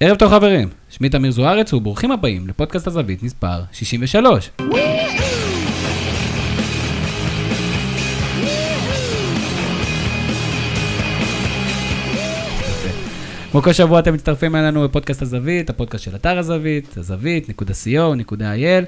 ערב טוב חברים, שמי תמיר זוארץ וברוכים הבאים לפודקאסט הזווית מספר 63. כמו כל שבוע אתם מצטרפים אלינו בפודקאסט הזווית, הפודקאסט של אתר הזווית, הזווית.co.il,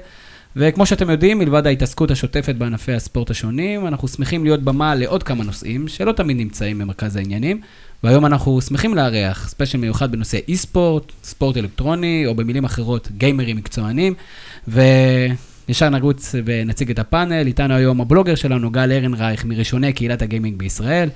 וכמו שאתם יודעים, מלבד ההתעסקות השוטפת בענפי הספורט השונים, אנחנו שמחים להיות במה לעוד כמה נושאים שלא תמיד נמצאים במרכז העניינים, והיום אנחנו שמחים לארח special מיוחד בנושא אי-ספורט, ספורט אלקטרוני, או במילים אחרות, גיימרים מקצוענים, וישר נרוץ ונציג את הפאנל. איתנו היום הבלוגר שלנו, גל ארנרייך, מראשוני קהילת הגיימינג בישראל.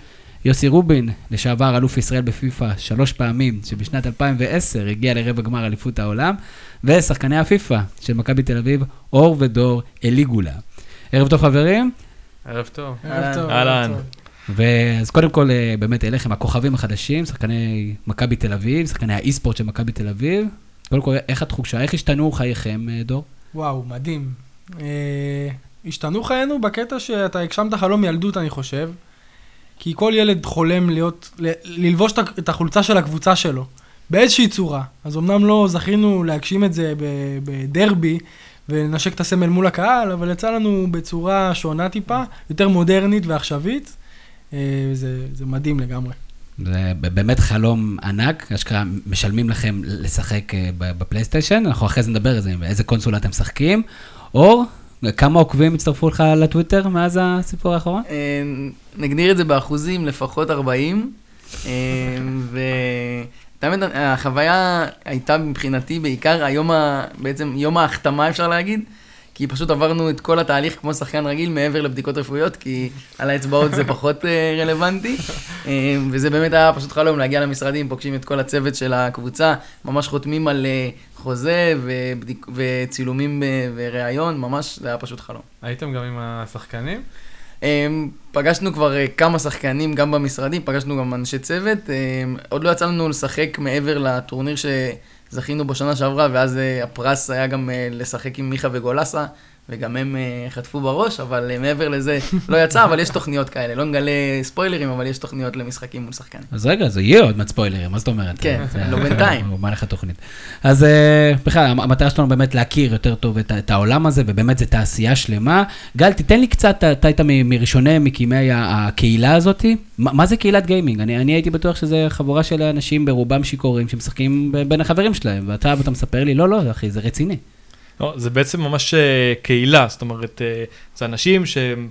יוסי רובין, לשעבר אלוף ישראל בפיפ"א שלוש פעמים, שבשנת 2010 הגיע לרבע גמר אליפות העולם, ושחקני הפיפ"א של מכבי תל אביב, אור ודור אליגולה. ערב טוב חברים. ערב טוב. ערב טוב. אהלן. ואז קודם כל, אה, באמת אליכם הכוכבים החדשים, שחקני מכבי תל אביב, שחקני האי-ספורט של מכבי תל אביב. קודם כל, איך התחושה, איך השתנו חייכם, אה, דור? וואו, מדהים. אה, השתנו חיינו בקטע שאתה הגשמת חלום ילדות, אני חושב. כי כל ילד חולם להיות, ל- ללבוש את החולצה של הקבוצה שלו, באיזושהי צורה. אז אמנם לא זכינו להגשים את זה בדרבי ולנשק את הסמל מול הקהל, אבל יצא לנו בצורה שונה טיפה, יותר מודרנית ועכשווית. אה, זה, זה מדהים לגמרי. זה באמת חלום ענק, אשכרה משלמים לכם לשחק אה, ב- בפלייסטיישן, אנחנו אחרי זה נדבר על זה, איזה קונסולה אתם משחקים. אור, כמה עוקבים הצטרפו לך לטוויטר מאז הסיפור האחרון? אה, נגדיר את זה באחוזים, לפחות 40. אה, ותאמת, החוויה הייתה מבחינתי בעיקר היום, ה... בעצם יום ההחתמה אפשר להגיד, כי פשוט עברנו את כל התהליך כמו שחקן רגיל מעבר לבדיקות רפואיות, כי על האצבעות זה פחות אה, רלוונטי. אה, וזה באמת היה פשוט חלום להגיע למשרדים, פוגשים את כל הצוות של הקבוצה, ממש חותמים על אה, חוזה ובדיק... וצילומים וראיון, ממש, זה היה פשוט חלום. הייתם גם עם השחקנים? פגשנו כבר כמה שחקנים גם במשרדים, פגשנו גם אנשי צוות. עוד לא יצא לנו לשחק מעבר לטורניר שזכינו בשנה שעברה, ואז אה, הפרס היה גם אה, לשחק עם מיכה וגולסה, וגם הם אה, חטפו בראש, אבל אה, מעבר לזה לא יצא, אבל יש תוכניות כאלה. לא נגלה ספוילרים, אבל יש תוכניות למשחקים מול שחקנים. אז רגע, זה יהיה עוד מעט ספוילרים, מה זאת אומרת? כן, זה- לא בינתיים. הוא בא לך תוכנית. אז אה, בכלל, המ- המטרה שלנו באמת להכיר יותר טוב את העולם הזה, ובאמת זו תעשייה שלמה. גל, תיתן לי קצת, אתה היית מראשוני מקימי הקהילה הזאת. מה מה זה קהילת גיימינג? אני הייתי בטוח שזה חבורה של אנשים ברובם שיכורים שמשחקים בין החברים שלהם, ואתה אתה מספר לי, לא, לא, אחי, זה רציני. לא, זה בעצם ממש אה, קהילה, זאת אומרת, אה, זה אנשים שהם,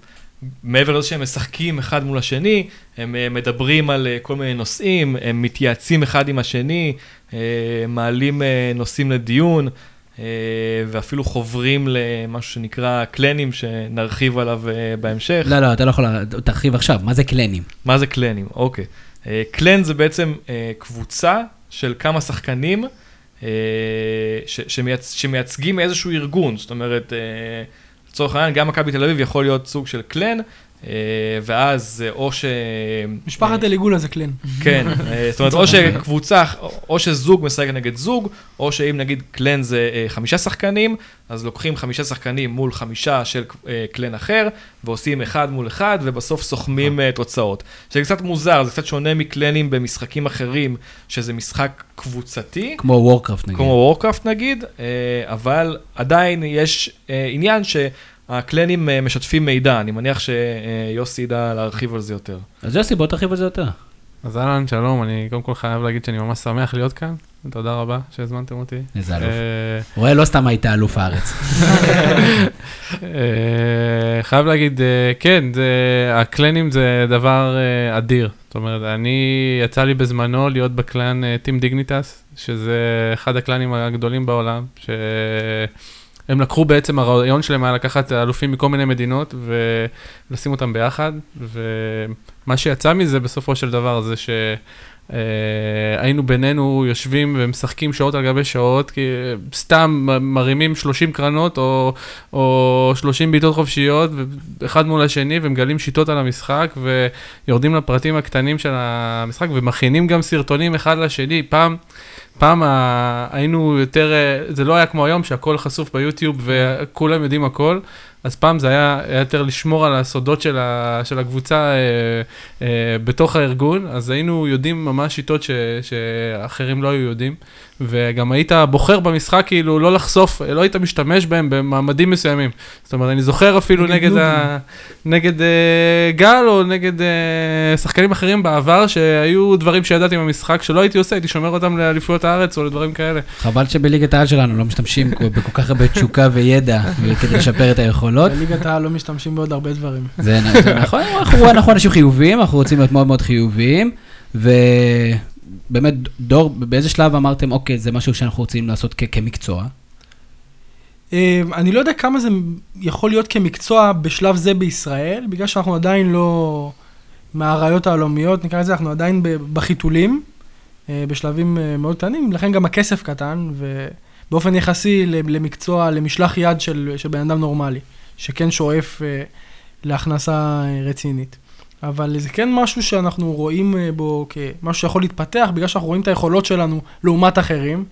מעבר לזה שהם משחקים אחד מול השני, הם אה, מדברים על כל מיני נושאים, הם מתייעצים אחד עם השני, מעלים נושאים לדיון, ואפילו חוברים למשהו שנקרא קלנים, שנרחיב עליו בהמשך. לא, לא, אתה לא יכול, תרחיב עכשיו, מה זה קלנים? מה זה קלנים? אוקיי. קלן זה בעצם קבוצה של כמה שחקנים ש- שמייצ... שמייצגים איזשהו ארגון. זאת אומרת, אה, לצורך העניין, גם מכבי תל אביב יכול להיות סוג של קלן, אה, ואז אה, או ש... משפחת אליגולה זה קלן. כן, אה, זאת אומרת, או שקבוצה, או שזוג משחק נגד זוג, או שאם נגיד קלן זה אה, חמישה שחקנים, אז לוקחים חמישה שחקנים מול חמישה של אה, קלן אחר, ועושים אחד מול אחד, ובסוף סוכמים אה, תוצאות. זה קצת מוזר, זה קצת שונה מקלנים במשחקים אחרים, שזה משחק קבוצתי. כמו וורקראפט נגיד. כמו וורקראפט נגיד, אה, אבל עדיין יש אה, עניין שהקלנים אה, משתפים מידע, אני מניח שיוסי ידע להרחיב על זה יותר. אז יוסי, בוא תרחיב על זה יותר. אז אהלן, שלום, אני קודם כל חייב להגיד שאני ממש שמח להיות כאן, תודה רבה שהזמנתם אותי. איזה אלוף. אה, רואה, לא סתם היית אלוף הארץ. אה, חייב להגיד, אה, כן, הקלנים זה דבר אה, אדיר. זאת אומרת, אני, יצא לי בזמנו להיות בקלן טים דיגניטס, שזה אחד הקלנים הגדולים בעולם, שהם לקחו בעצם, הרעיון שלהם היה לקחת אלופים מכל מיני מדינות ולשים אותם ביחד, ומה שיצא מזה בסופו של דבר זה ש... Uh, היינו בינינו יושבים ומשחקים שעות על גבי שעות, כי סתם מ- מרימים 30 קרנות או, או 30 בעיטות חופשיות, אחד מול השני, ומגלים שיטות על המשחק, ויורדים לפרטים הקטנים של המשחק, ומכינים גם סרטונים אחד לשני. פעם, פעם ה... היינו יותר, אה, זה לא היה כמו היום שהכל חשוף ביוטיוב וכולם יודעים הכל. אז פעם זה היה היה יותר לשמור על הסודות של, ה, של הקבוצה אה, אה, בתוך הארגון, אז היינו יודעים ממש שיטות ש, שאחרים לא היו יודעים, וגם היית בוחר במשחק כאילו לא לחשוף, לא היית משתמש בהם במעמדים מסוימים. זאת אומרת, אני זוכר אפילו נגד נגד, ה, נגד אה, גל או נגד אה, שחקנים אחרים בעבר, שהיו דברים שידעתי במשחק שלא הייתי עושה, הייתי שומר אותם לאליפויות הארץ או לדברים כאלה. חבל שבליגת העל שלנו לא משתמשים בכל כך הרבה תשוקה וידע כדי לשפר את היכולות. בליגת העל לא משתמשים בעוד הרבה דברים. זה נכון, אנחנו אנחנו אנשים חיוביים, אנחנו רוצים להיות מאוד מאוד חיוביים, ובאמת, דור, באיזה שלב אמרתם, אוקיי, זה משהו שאנחנו רוצים לעשות כ- כמקצוע? אה, אני לא יודע כמה זה יכול להיות כמקצוע בשלב זה בישראל, בגלל שאנחנו עדיין לא מהאריות העולמיות, נקרא לזה, אנחנו עדיין בחיתולים, אה, בשלבים אה, מאוד קטנים, לכן גם הכסף קטן, ובאופן יחסי למקצוע, למשלח יד של, של בן אדם נורמלי, שכן שואף אה, להכנסה רצינית. אבל זה כן משהו שאנחנו רואים אה, בו כמשהו שיכול להתפתח, בגלל שאנחנו רואים את היכולות שלנו לעומת אחרים,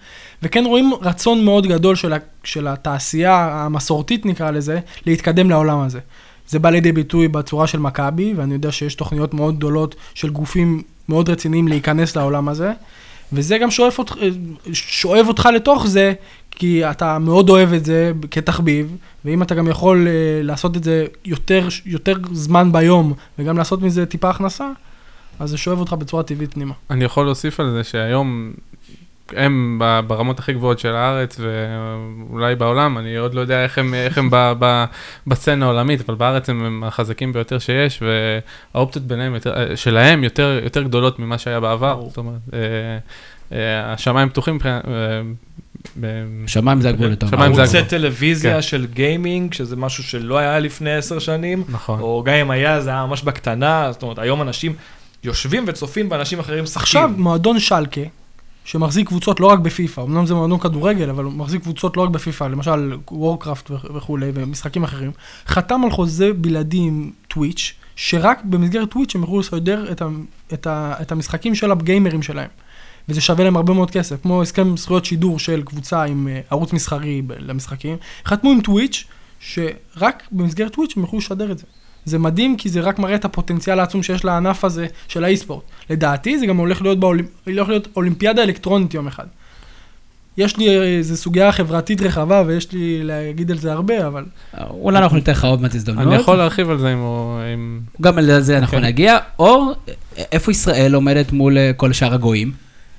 וכן רואים רצון מאוד גדול של, של התעשייה המסורתית, נקרא לזה, להתקדם לעולם הזה. זה בא לידי ביטוי בצורה של מכבי, ואני יודע שיש תוכניות מאוד גדולות של גופים מאוד רציניים להיכנס לעולם הזה, וזה גם שואף אותך, שואב אותך לתוך זה, כי אתה מאוד אוהב את זה כתחביב, ואם אתה גם יכול אה, לעשות את זה יותר, יותר זמן ביום, וגם לעשות מזה טיפה הכנסה, אז זה שואב אותך בצורה טבעית פנימה. אני יכול להוסיף על זה שהיום הם ברמות הכי גבוהות של הארץ ואולי בעולם, אני עוד לא יודע איך הם, איך הם ב, ב, בסצנה העולמית, אבל בארץ הם, הם החזקים ביותר שיש, והאופציות ביניהם, יותר, אה, שלהם יותר, יותר גדולות ממה שהיה בעבר. זאת אומרת, אה, השמיים פתוחים שמיים זה הגבול יותר. שמיים זה ערוצי הגבול. טלוויזיה כן. של גיימינג, שזה משהו שלא היה לפני עשר שנים, נכון. או גם אם היה, זה היה ממש בקטנה, זאת אומרת, היום אנשים יושבים וצופים באנשים אחרים משחקים. עכשיו, מועדון שלקה, שמחזיק קבוצות לא רק בפיפא, אמנם זה מועדון כדורגל, אבל הוא מחזיק קבוצות לא רק בפיפא, למשל וורקראפט וכולי, ומשחקים אחרים, חתם על חוזה בלעדי עם טוויץ', שרק במסגרת טוויץ' הם יוכלו לשדר את, ה, את, ה, את המשחקים של הגיימרים שלהם. וזה שווה להם הרבה מאוד כסף, כמו הסכם זכויות שידור של קבוצה עם אה, ערוץ מסחרי למשחקים, חתמו עם טוויץ', שרק במסגרת טוויץ' הם יוכלו לשדר את זה. זה מדהים, כי זה רק מראה את הפוטנציאל העצום שיש לענף הזה של האי-ספורט. לדעתי, זה גם הולך להיות, באולימ... הולך להיות אולימפיאדה אלקטרונית יום אחד. יש לי איזו סוגיה חברתית רחבה, ויש לי להגיד על זה הרבה, אבל... אולי אנחנו ניתן לך עוד מעט הזדמנות. אני יכול להרחיב על זה אם גם לזה אנחנו כן. נגיע. אור, איפה ישראל עומדת מול אה, כל שאר הגויים?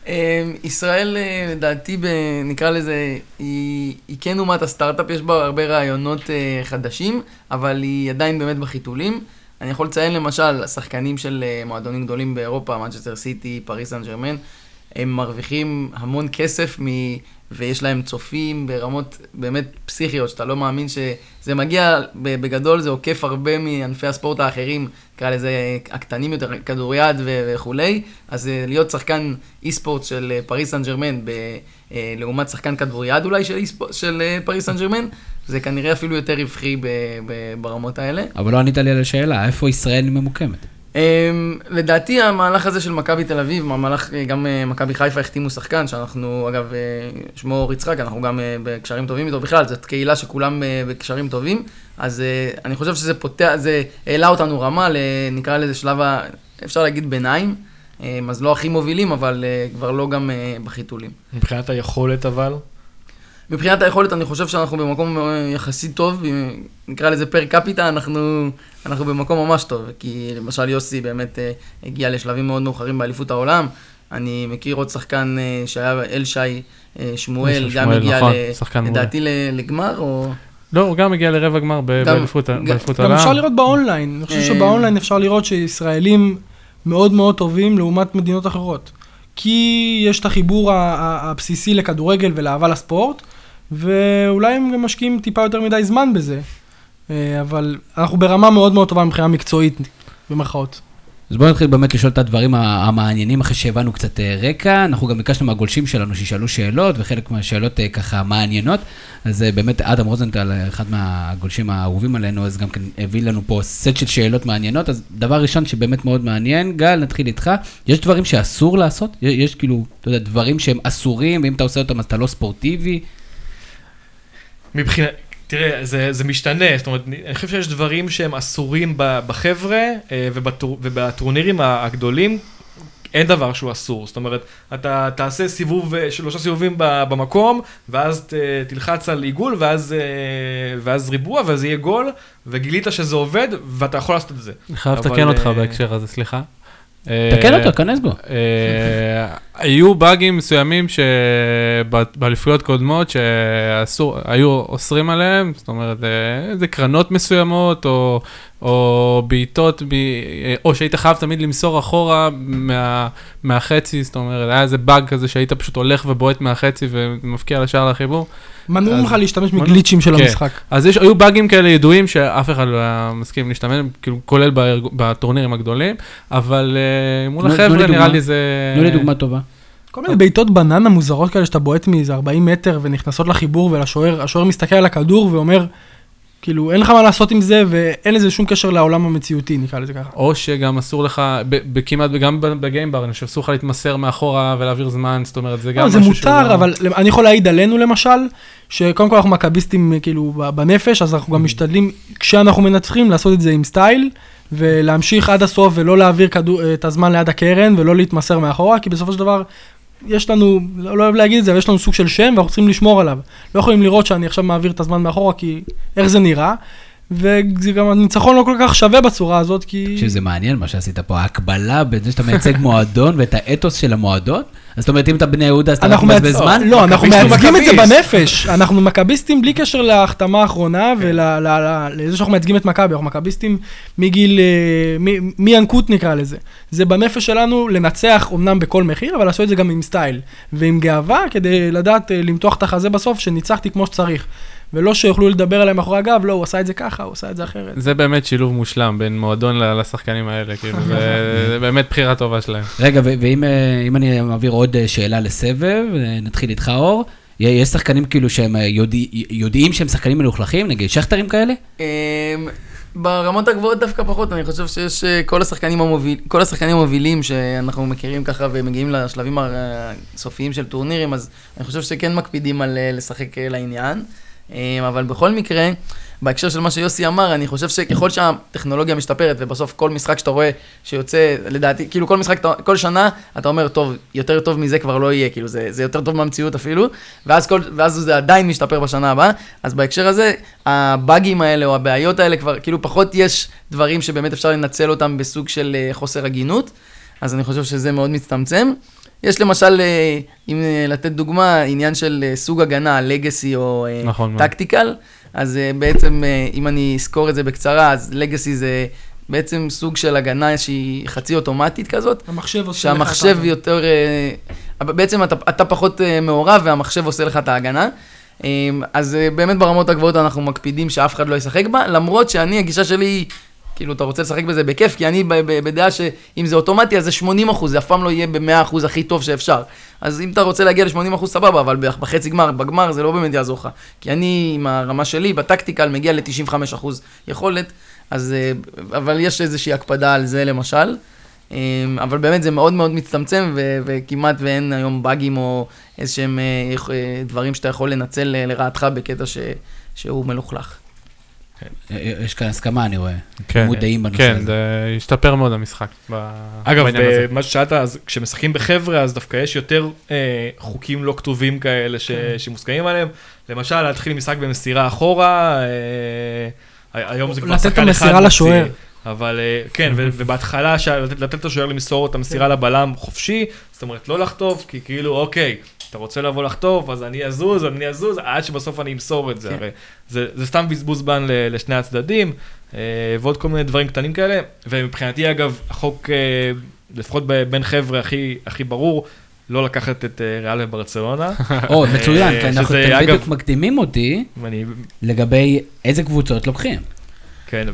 אה, ישראל, אה, לדעתי, נקרא לזה, היא, היא כן אומת הסטארט-אפ, יש בה הרבה רעיונות אה, חדשים, אבל היא עדיין באמת בחיתולים. אני יכול לציין למשל, השחקנים של אה, מועדונים גדולים באירופה, מנצ'סטר סיטי, פריס סן ג'רמן, הם מרוויחים המון כסף. ויש להם צופים ברמות באמת פסיכיות, שאתה לא מאמין שזה מגיע, בגדול זה עוקף הרבה מענפי הספורט האחרים, נקרא לזה הקטנים יותר, כדוריד וכולי, אז אה, להיות שחקן אי-ספורט של אה, פריס סן ג'רמן, ב- אה, לעומת שחקן כדוריד אולי של, אי-ספורט- של פריס סן ג'רמן, זה כנראה אפילו יותר רווחי ב- ב- ברמות האלה. אבל לא ענית לי על השאלה, איפה ישראל ממוקמת? Um, לדעתי המהלך הזה של מכבי תל אביב, המהלך, אה, גם uh, מכבי חיפה החתימו שחקן, שאנחנו אגב, uh, שמו אור יצחק, אנחנו גם uh, בקשרים טובים איתו בכלל, זאת קהילה שכולם uh, בקשרים טובים, אז uh, אני חושב שזה פותח, זה העלה אותנו רמה, נקרא לזה שלב, ה, אפשר להגיד ביניים, um, אז לא הכי מובילים, אבל uh, כבר לא גם uh, בחיתולים. מבחינת היכולת אבל, מבחינת היכולת, אני חושב שאנחנו במקום אה, יחסית טוב, אם נקרא לזה פר קפיטה, אנחנו, אנחנו במקום ממש טוב, כי למשל יוסי באמת אה, הגיע לשלבים מאוד מאוחרים באליפות העולם. אני מכיר עוד שחקן אה, שהיה אלשי אה, שמואל, גם שמואל, הגיע, נכון, ל-. לדעתי ל- לגמר, או... לא, הוא גם הגיע לרבע גמר באליפות ה- גם- העולם. אפשר לראות באונליין, אני חושב שבאונליין אפשר לראות שישראלים מאוד מאוד טובים לעומת מדינות אחרות. כי יש את החיבור הבסיסי לכדורגל ולאהבה לספורט, ואולי הם גם משקיעים טיפה יותר מדי זמן בזה. אה, אבל אנחנו ברמה מאוד מאוד טובה מבחינה מקצועית, במרכאות. אז בואו נתחיל באמת לשאול את הדברים המעניינים אחרי שהבנו קצת אה, רקע. אנחנו גם ביקשנו מהגולשים שלנו שישאלו שאלות, וחלק מהשאלות אה, ככה מעניינות. אז אה, באמת אדם רוזנטל, אחד מהגולשים האהובים עלינו, אז גם כן הביא לנו פה סט של שאלות מעניינות. אז דבר ראשון שבאמת מאוד מעניין, גל, נתחיל איתך. יש דברים שאסור לעשות? יש, יש כאילו, אתה יודע, דברים שהם אסורים, ואם אתה עושה אותם אז אתה לא ספורטיבי? מבחינת, תראה, זה, זה משתנה, זאת אומרת, אני חושב שיש דברים שהם אסורים בחבר'ה, אה, ובטור, ובטורנירים הגדולים, אין דבר שהוא אסור. זאת אומרת, אתה תעשה סיבוב, אה, שלושה סיבובים במקום, ואז תלחץ על עיגול, ואז, אה, ואז ריבוע, ואז יהיה גול, וגילית שזה עובד, ואתה יכול לעשות את זה. אני חייב אבל, לתקן אותך אה, בהקשר הזה, סליחה. תקן אה, אותו, כנס בו. אה, היו באגים מסוימים שבאליפויות קודמות שאסור, היו אוסרים עליהם, זאת אומרת, אה, זה קרנות מסוימות, או, או בעיטות, ב- או שהיית חייב תמיד למסור אחורה מה, מהחצי, זאת אומרת, היה איזה באג כזה שהיית פשוט הולך ובועט מהחצי ומפקיע לשער לחיבור. מנעו אז- ממך להשתמש מנעו- מגליצ'ים של כן. המשחק. אז יש, היו באגים כאלה ידועים שאף אחד לא היה מסכים להשתמש, כאילו, כולל בארג- בטורנירים הגדולים, אבל אה, מול החבר'ה נראה. לי זה... תנו לי דוגמה טובה. כל מיני בעיטות בננה מוזרות כאלה שאתה בועט מאיזה 40 מטר ונכנסות לחיבור ולשוער, השוער מסתכל על הכדור ואומר, כאילו, אין לך מה לעשות עם זה ואין לזה שום קשר לעולם המציאותי, נקרא לזה ככה. או שגם אסור לך, בכמעט, גם בגיימבר, אני חושב, אסור לך להתמסר מאחורה ולהעביר זמן, זאת אומרת, זה גם לא, זה משהו שהוא מותר, לא- אבל אני יכול להעיד עלינו למשל, שקודם כל אנחנו מכביסטים כאילו בנפש, אז אנחנו גם משתדלים, כשאנחנו מנצחים, לעשות את זה עם סטייל, ולהמשיך עד הסוף ולא להעביר כדור, את הזמן ליד הקרן ולא להתמסר מאחורה, כי בסופו של דבר, יש לנו, לא לא אוהב להגיד את זה, אבל יש לנו סוג של שם ואנחנו צריכים לשמור עליו. לא יכולים לראות שאני עכשיו מעביר את הזמן מאחורה, כי איך זה נראה, וזה גם הניצחון לא כל כך שווה בצורה הזאת, כי... שזה מעניין מה שעשית פה, ההקבלה בין זה שאתה מייצג מועדון ואת האתוס של המועדון. אז זאת אומרת, אם אתה בני יהודה, אז אתה מבזבז מייצ- זמן? לא, אנחנו מייצגים את זה. בנפש. אנחנו מכביסטים בלי קשר להחתמה האחרונה ולזה שאנחנו מייצגים את מכבי, אנחנו מכביסטים מגיל, אה, מ- מינקות נקרא לזה. זה בנפש שלנו לנצח אמנם בכל מחיר, אבל לעשות את זה גם עם סטייל ועם גאווה, כדי לדעת אה, למתוח את החזה בסוף, שניצחתי כמו שצריך. ולא שיוכלו לדבר עליהם מאחורי הגב, לא, הוא עשה את זה ככה, הוא עשה את זה אחרת. זה באמת שילוב מושלם בין מועדון לשחקנים האלה, כאילו, זה זה באמת בחירה טובה שלהם. רגע, ואם אה, אני מעביר עוד אה, שאלה לסבב, אה, נתחיל איתך אור. יש שחקנים כאילו שהם יודע- יודעים שהם שחקנים מלוכלכים, נגיד שכטרים כאלה? אמ, ברמות הגבוהות דווקא פחות, אני חושב שיש כל השחקנים, המוביל, כל השחקנים המובילים שאנחנו מכירים ככה ומגיעים לשלבים הסופיים של טורנירים, אז אני חושב שכן מקפידים על לשחק לעניין. אמ, אבל בכל מקרה, בהקשר של מה שיוסי אמר, אני חושב שככל שהטכנולוגיה משתפרת, ובסוף כל משחק שאתה רואה שיוצא, לדעתי, כאילו כל משחק, כל שנה, אתה אומר, טוב, יותר טוב מזה כבר לא יהיה, כאילו זה, זה יותר טוב מהמציאות אפילו, ואז, כל, ואז זה עדיין משתפר בשנה הבאה, אז בהקשר הזה, הבאגים האלה או הבעיות האלה כבר, כאילו פחות יש דברים שבאמת אפשר לנצל אותם בסוג של אה, חוסר הגינות, אז אני חושב שזה מאוד מצטמצם. יש למשל, אה, אם אה, לתת דוגמה, עניין של אה, סוג הגנה, לגאסי או נכון מאוד. טקטיקל, אז אה, בעצם, אם אני אסקור את זה בקצרה, אז לגאסי זה בעצם סוג של הגנה שהיא חצי אוטומטית כזאת, המחשב עושה לך את שהמחשב ההגנה. יותר, אה, אבל בעצם אתה, אתה פחות מעורב והמחשב עושה לך את ההגנה. אז באמת ברמות הגבוהות אנחנו מקפידים שאף אחד לא ישחק בה, למרות שאני, הגישה שלי היא, כאילו, אתה רוצה לשחק בזה בכיף, כי אני בדעה שאם זה אוטומטי, אז זה 80 אחוז, זה אף פעם לא יהיה ב-100 אחוז הכי טוב שאפשר. אז אם אתה רוצה להגיע ל-80 אחוז, סבבה, אבל בחצי גמר, בגמר זה לא באמת יעזור לך. כי אני, עם הרמה שלי, בטקטיקל, מגיע ל-95 אחוז יכולת, אז, אה, אבל יש איזושהי הקפדה על זה למשל. אה, אבל באמת זה מאוד מאוד מצטמצם, ו- וכמעט ואין היום באגים או איזשהם אה, דברים שאתה יכול לנצל לרעתך בקטע ש- שהוא מלוכלך. יש כאן הסכמה, אני רואה. כן, מודעים בנושא כן, הזה. זה השתפר מאוד המשחק. ב- אגב. מה ששאלת, אז כשמשחקים בחבר'ה, אז דווקא יש יותר אה, חוקים לא כתובים כאלה ש, כן. שמוסכמים עליהם. למשל, להתחיל משחק במסירה אחורה, אה, היום זה כבר לתת את שחקן אחד המסירה מוציא. לשוער. אבל אה, כן, ובהתחלה ש- לתת- לתת לשוער למסור את המסירה לבלם חופשי, זאת אומרת לא לחטוף, כי כאילו, אוקיי, אתה רוצה לבוא לחטוף, אז אני אזוז, אני אזוז, עד שבסוף אני אמסור את זה. כן. הרי זה, זה סתם בזבוז זמן לשני הצדדים, אה, ועוד כל מיני דברים קטנים כאלה. ומבחינתי, אגב, החוק, אה, לפחות בין חבר'ה הכי, הכי ברור, לא לקחת את אה, ריאל וברצלונה. או, מצוין, כי אנחנו בדיוק מקדימים אותי לגבי איזה קבוצות לוקחים. כן,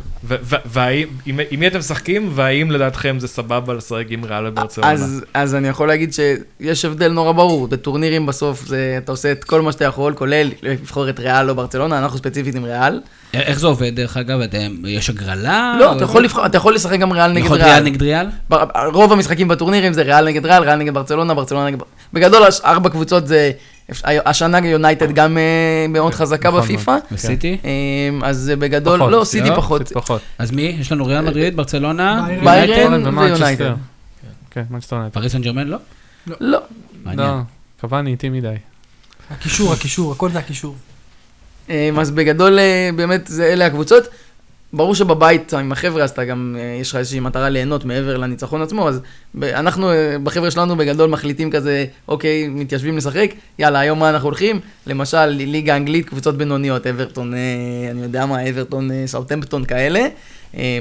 והאם, עם עם מי אתם משחקים, והאם לדעתכם זה סבבה לשחק עם ריאל וברצלונה? אז, אז אני יכול להגיד שיש הבדל נורא ברור, בטורנירים בסוף זה, אתה עושה את כל מה שאתה יכול, כולל לבחור את ריאל או ברצלונה, אנחנו ספציפית עם ריאל. א- איך זה עובד, דרך אגב? אתם, יש הגרלה? לא, אתה יכול, לבחור, אתה יכול לשחק גם ריאל נגד להיות ריאל. ריאל נגד ריאל? רוב המשחקים בטורנירים זה ריאל נגד ריאל, ריאל נגד ברצלונה, ברצלונה נגד... בגדול, ארבע קבוצות זה השנה יונייטד גם אה, מאוד חזקה נכון בפיפא. וסיטי? אה, אז בגדול, פחות, לא, סיטי לא, פחות. אז מי? יש לנו ריאל מדריד, ברצלונה, ביירן. ביירן, יונייטד? ויונייטד. כן, מנצ'סטר יונייטד. פריס סן ג'רמן? לא? לא. מעניין. לא, קבאני איטי מדי. הקישור, הקישור, הכל זה הקישור. אה, אז בגדול, אה, באמת, זה אלה הקבוצות. ברור שבבית עם החבר'ה, אז אתה גם, אה, יש לך איזושהי מטרה ליהנות מעבר לניצחון עצמו, אז אנחנו, אה, בחבר'ה שלנו בגדול מחליטים כזה, אוקיי, מתיישבים לשחק, יאללה, היום מה אנחנו הולכים? למשל, ליגה אנגלית, קבוצות בינוניות, אברטון, אה, אני יודע מה, אברטון, סאוטמפטון כאלה,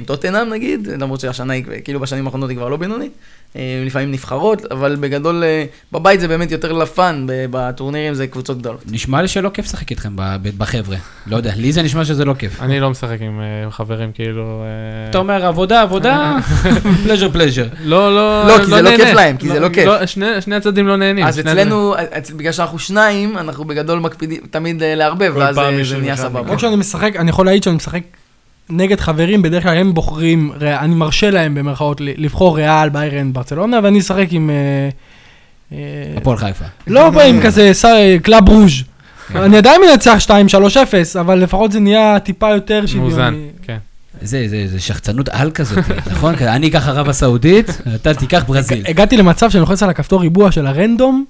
טוטנאם נגיד, למרות שהשנה היא, כאילו בשנים האחרונות היא כבר לא בינונית, אה, לפעמים נבחרות, אבל בגדול, אה, בבית זה באמת יותר לפאן, ב- בטורנירים זה קבוצות גדולות. נשמע לי שלא כיף לשחק איתכם ב- ב- בחבר'ה. לא יודע, לי זה נשמע שזה לא כיף. אני לא משחק עם אה, חברים, כאילו... אה, אתה אומר עבודה, עבודה, פלז'ר פלז'ר. לא, לא, לא, כי זה לא. כיף להם, כי זה לא כיף. שני שני הצדדים לא נהנים. אז אצלנו, אצל- בגלל שאנחנו שניים, אנחנו בגדול מקפידים תמיד אה, לערבב, ואז אה, זה נהיה סבבה. רק כשאני משחק, אני יכול להעיד שאני משחק נגד חברים, בדרך כלל הם בוחרים, אני מרשה להם במרכאות לבחור ריאל, ביירן, ברצלונה, ואני אשחק עם... אה, אה, הפועל חיפה. לא עם כזה קלאב ברוז'. כן. אני עדיין מנצח 2-3-0, אבל לפחות זה נהיה טיפה יותר מאוזן, שוויוני. כן. זה, זה, זה שחצנות על כזאת, נכון? אני אקח ערב הסעודית, אתה תיקח ברזיל. הגעתי למצב שאני לוחץ על הכפתור ריבוע של הרנדום,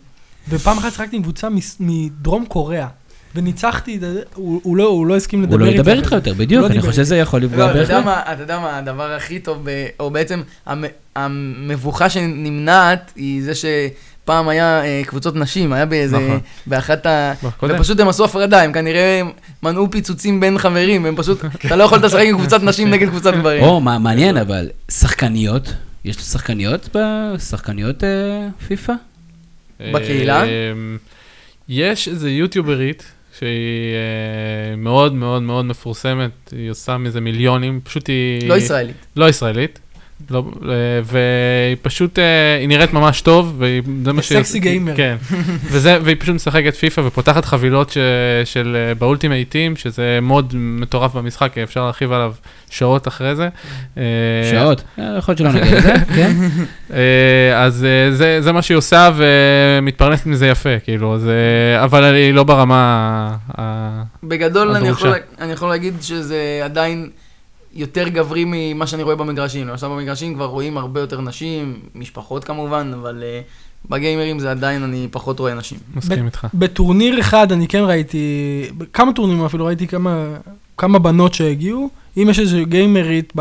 ופעם אחת שיחקתי עם קבוצה מדרום קוריאה, וניצחתי, את זה, הוא הוא לא הוא לא הסכים לדבר הוא לא. ידבר איתך יותר, בדיוק, לא אני חושב שזה יכול לא, לפגוע אתה יודע בהחלט. אתה יודע מה, הדבר הכי טוב, ב- או בעצם המ- המבוכה שנמנעת, היא זה שפעם היה אה, קבוצות נשים, היה באיזה, נכון. באחת ה... ופשוט הם עשו הפרדה, הם כנראה מנעו פיצוצים בין חברים, הם פשוט, אתה לא יכולת לשחק עם קבוצת נשים נגד קבוצת גברים. או, מה- מעניין, אבל שחקניות, יש שחקניות ב- שחקניות אה, פיפא? בקהילה? אמ, יש איזה יוטיוברית שהיא אה, מאוד מאוד מאוד מפורסמת, היא עושה מזה מיליונים, פשוט היא... לא ישראלית. לא ישראלית. לא, אה, והיא פשוט, אה, היא נראית ממש טוב, וזה מה שהיא... סקסי גיימר. כן. וזה, והיא פשוט משחקת פיפא ופותחת חבילות ש, של אה, באולטימייטים, שזה מוד מטורף במשחק, אפשר להרחיב עליו שעות אחרי זה. שעות? יכול להיות שלא נגיע לזה, כן? אה, אז זה, זה מה שהיא עושה ומתפרנסת מזה יפה, כאילו, זה, אבל היא לא ברמה... ה- בגדול אני הדרושה. יכול, אני יכול להגיד שזה עדיין יותר גברי ממה שאני רואה במגרשים. למשל במגרשים כבר רואים הרבה יותר נשים, משפחות כמובן, אבל uh, בגיימרים זה עדיין אני פחות רואה נשים. מסכים איתך. בטורניר אחד אני כן ראיתי, כמה טורנירים אפילו, ראיתי כמה, כמה בנות שהגיעו. אם יש איזה גיימרית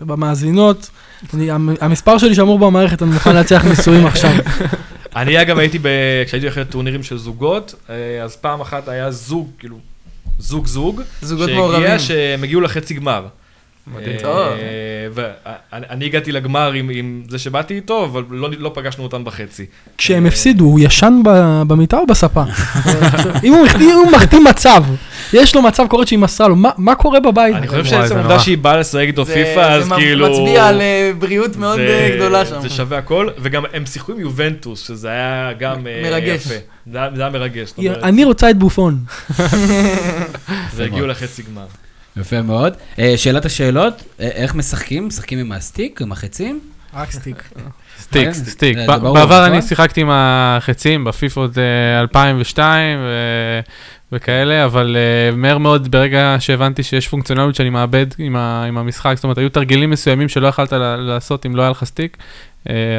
במאזינות, אני, המ- המספר שלי שמור במערכת, אני מוכן להציח נישואים עכשיו. אני אגב הייתי, ב... כשהייתי אחרי טורנירים של זוגות, אה, אז פעם אחת היה זוג, כאילו, זוג זוג, זוגות מעורבים. שהגיע, שהם הגיעו לחצי גמר. מדהים. טוב. ואני הגעתי לגמר עם, עם זה שבאתי איתו, אבל לא, לא פגשנו אותם בחצי. כשהם הפסידו, הוא ישן ב- במיטה או בספה? אם הוא מחטיא מצב, יש לו מצב קורה שהיא מסרה לו, מה- מה קורה בבית? אני חושב שעצם זה העובדה. שהיא באה לשחק איתו זה- פיפא, אז זה כאילו... מצביע על אה, בריאות מאוד זה- אה, גדולה שם. זה שווה הכל, וגם הם שיחקו עם יובנטוס, שזה היה גם אה, מרגש. יפה. זה היה זה היה מרגש, אני רוצה את בופון. והגיעו לחצי גמר. יפה מאוד. אה, שאלת השאלות, אה, איך משחקים? משחקים עם הסטיק, עם החצים? רק סטיק. סטיק, כן, סטיק. בעבר נכון? אני שיחקתי עם החצים בפיפות אה, 2002 ו- וכאלה, אבל אה, מהר מאוד, ברגע שהבנתי שיש פונקציונליות שאני מאבד עם ה- עם המשחק, זאת אומרת, היו תרגילים מסוימים שלא יכלת לעשות אם לא היה לך סטיק, אה,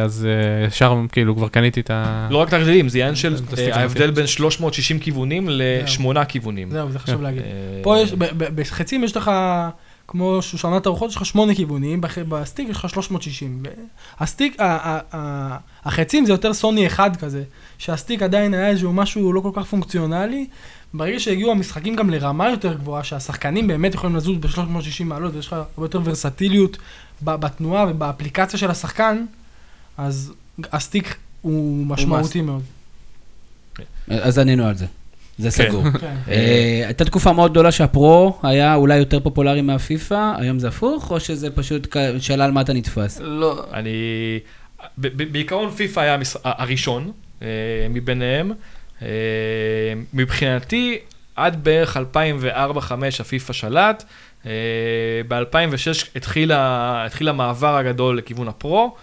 אז אה, ישר כאילו כבר קניתי את ה... לא רק תרגילים, זה עניין של זה סטיק אה, ההבדל. בין 360 כיוונים לשמונה כיוונים. זהו, זה חשוב להגיד. אה, פה יש, ב- ב- בחצים יש לך, כמו שושנת הרוחות, יש לך שמונה כיוונים, בסטיק יש לך 360. ו- הסטיק, החצים זה יותר סוני אחד כזה, שהסטיק עדיין היה איזשהו משהו לא כל כך פונקציונלי. ברגע שהגיעו המשחקים גם לרמה יותר גבוהה, שהשחקנים באמת יכולים לזוז ב-360 מעלות, ויש לך הרבה יותר ורסטיליות ב- בתנועה ובאפליקציה של השחקן, אז הסטיק הוא משמעותי מאוד. אז ענינו על זה. זה כן. סגור. כן. אה, הייתה תקופה מאוד גדולה שהפרו היה אולי יותר פופולרי מהפיפא, היום זה הפוך, או שזה פשוט שאלה על מה אתה נתפס? לא, אני... בעיקרון פיפא היה הראשון אה, מביניהם. אה, מבחינתי, עד בערך 2004-2005 הפיפא שלט. ב-2006 התחיל ה- התחיל המעבר הגדול לכיוון הפרו.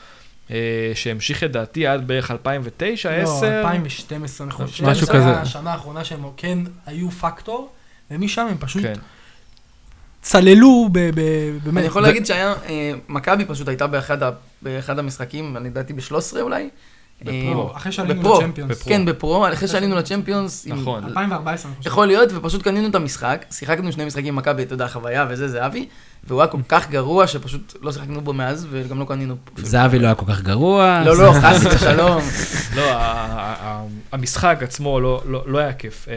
אה, שהמשיך לדעתי עד בערך 2009, לא, 10. 2012 אני חושב. משהו 12 היה כזה. השנה האחרונה שהם כן היו פקטור, ומשם הם פשוט כן. צללו ב... ב- באמת. אני יכול ו- להגיד שהיה, אה, מכבי פשוט הייתה באחד ה- באחד המשחקים, אני לדעתי ב-13 אולי. בפרו. אה, אחרי שעלינו. לצ'מפיונס. בפרו. כן, בפרו, אחרי שעלינו לצ'מפיונס. נכון. 2014 אני חושב. יכול להיות, ופשוט קנינו את המשחק, שיחקנו שני משחקים עם מכבי, אתה יודע, חוויה וזה, זהבי, והוא היה כל כך גרוע שפשוט לא שיחקנו בו מאז, וגם לא קנינו. זהבי לא היה כל כך גרוע. לא, לא, חס ושלום. לא, המשחק עצמו לא, לא, לא היה כיף. אה,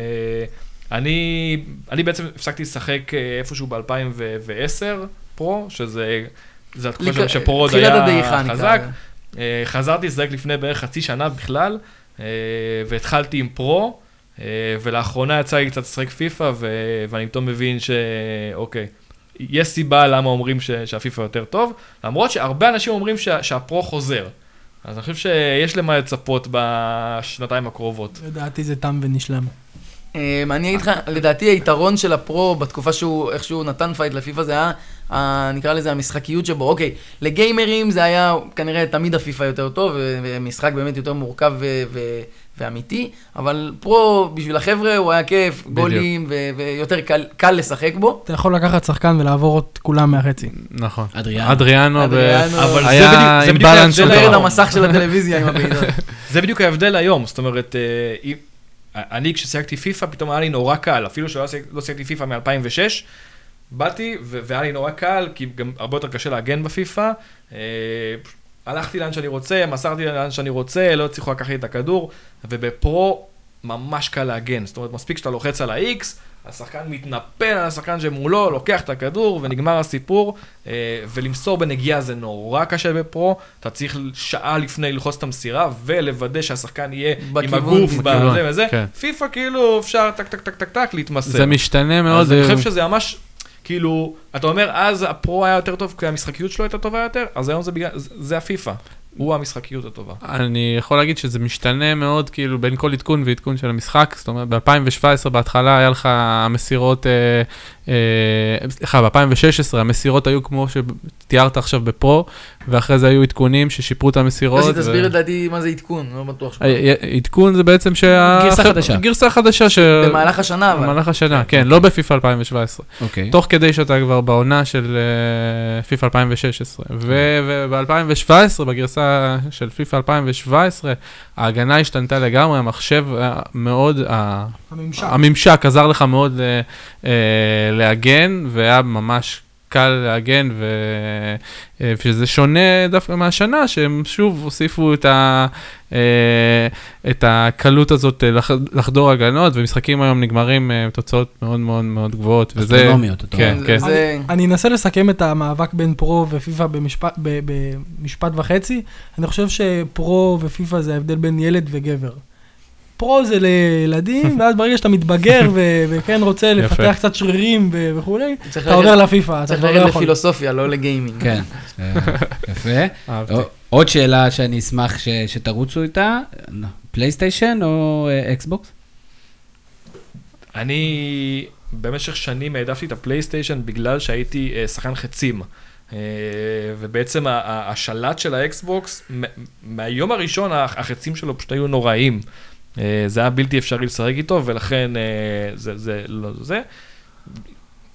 אני, אני בעצם הפסקתי לשחק אה, איפשהו ב-2010 פרו, שזה, זה התקופה שם שפרו עוד היה חזק. אה, חזרתי לשחק לפני בערך חצי שנה בכלל, והתחלתי עם פרו, ולאחרונה יצא לי קצת לשחק פיפא, ואני פתאום מבין שאוקיי, יש סיבה למה אומרים ש- שהפיפא יותר טוב, למרות שהרבה אנשים אומרים שה- שהפרו חוזר. אז אני חושב שיש למה לצפות בשנתיים הקרובות. לדעתי זה תם ונשלם. אמ, אני אגיד לך, לדעתי היתרון של הפרו בתקופה שהוא, איך שהוא נתן fight לפיפא זה היה, נקרא לזה המשחקיות שבו, אוקיי, לגיימרים זה היה כנראה תמיד הפיפא יותר טוב, ומשחק באמת יותר מורכב ואמיתי, אבל פרו בשביל החבר'ה הוא היה כיף, גולים, ו- ויותר קל, קל לשחק בו. אתה יכול לקחת שחקן ולעבור את כולם מהחצי. נכון. אדריאנו. אדריאנו. אבל זה היה בדיוק- זה עם בדיוק balance של את היום. המסך של הטלוויזיה עם הבעיטות. זה בדיוק ההבדל היום, זאת אומרת, אה, אני כששיחקתי פיפא, פתאום היה לי נורא קל, אפילו שלא לא שיחקתי פיפא מ-2006, באתי והיה לי נורא קל, כי גם הרבה יותר קשה להגן בפיפא. הלכתי לאן שאני רוצה, מסרתי לאן שאני רוצה, לא הצליחו לקחת לי את הכדור, ובפרו ממש קל להגן, זאת אומרת, מספיק שאתה לוחץ על ה-X, השחקן מתנפל על השחקן שמולו, לוקח את הכדור ונגמר הסיפור, אה, ולמסור בנגיעה זה נורא קשה בפרו, אתה צריך שעה לפני ללחוץ את המסירה ולוודא שהשחקן יהיה עם בכיוון, הגוף, בכיוון, בזה וזה. כן. פיפא כאילו אפשר טק טק טק טק טק להתמסר. זה משתנה מאוד. אז אני חושב שזה ממש, כאילו, אתה אומר, אז הפרו היה יותר טוב כי המשחקיות שלו הייתה טובה יותר, אז היום זה בגלל, זה- הפיפא, הוא המשחקיות הטובה. אני יכול להגיד שזה משתנה מאוד, כאילו, בין כל עדכון ועדכון של המשחק. זאת אומרת, ב-2017 בהתחלה היה לך המסירות, אה, אה, סליחה, ב-2016 המסירות היו כמו שתיארת עכשיו בפרו, ואחרי זה היו עדכונים ששיפרו את המסירות. ו- תסביר לדעתי מה זה עדכון, לא בטוח. ש- אה, אה, עדכון זה בעצם שה... גרסה חדשה. גרסה חדשה ש... במהלך השנה, אבל. במהלך השנה, כן, לא בפיפא 2017. אוקיי. תוך כדי שאתה כבר בעונה של אה, פיפא 2016. וב-2017, בגרסה של פיפא 2017, ההגנה השתנתה לגמרי, המחשב מאוד, הממשק. הממשק עזר לך מאוד אה, אה, להגן, והיה ממש קל להגן, ו... אה, ושזה שונה דווקא מהשנה, שהם שוב הוסיפו את, ה... אה, את הקלות הזאת לח... לחדור הגנות, ומשחקים היום נגמרים אה, בתוצאות מאוד מאוד מאוד גבוהות. וזה... אסטרונומיות, אתה כן, אומר. כן. זה... אני אנסה לסכם את המאבק בין פרו ופיפא במשפט, במשפט וחצי. אני חושב שפרו ופיפא זה ההבדל בין ילד וגבר. פרו זה לילדים, ואז ברגע שאתה מתבגר ו- וכן רוצה. לפתח קצת שרירים ו- וכולי, אתה עובר לפיפא, אתה צריך כבר לא. לפילוסופיה, לא ל gaming. כן, אה, יפה. עוד שאלה שאני אשמח ש- שתרוצו איתה, פלייסטיישן או אה, אקסבוקס? אני במשך שנים העדפתי את הפלייסטיישן בגלל שהייתי אה, שחקן חצים. ובעצם השלט של האקסבוקס, מהיום הראשון הח- החצים שלו פשוט היו נוראים. אה, זה היה בלתי אפשרי לשחק איתו, ולכן אה, זה, זה לא זה.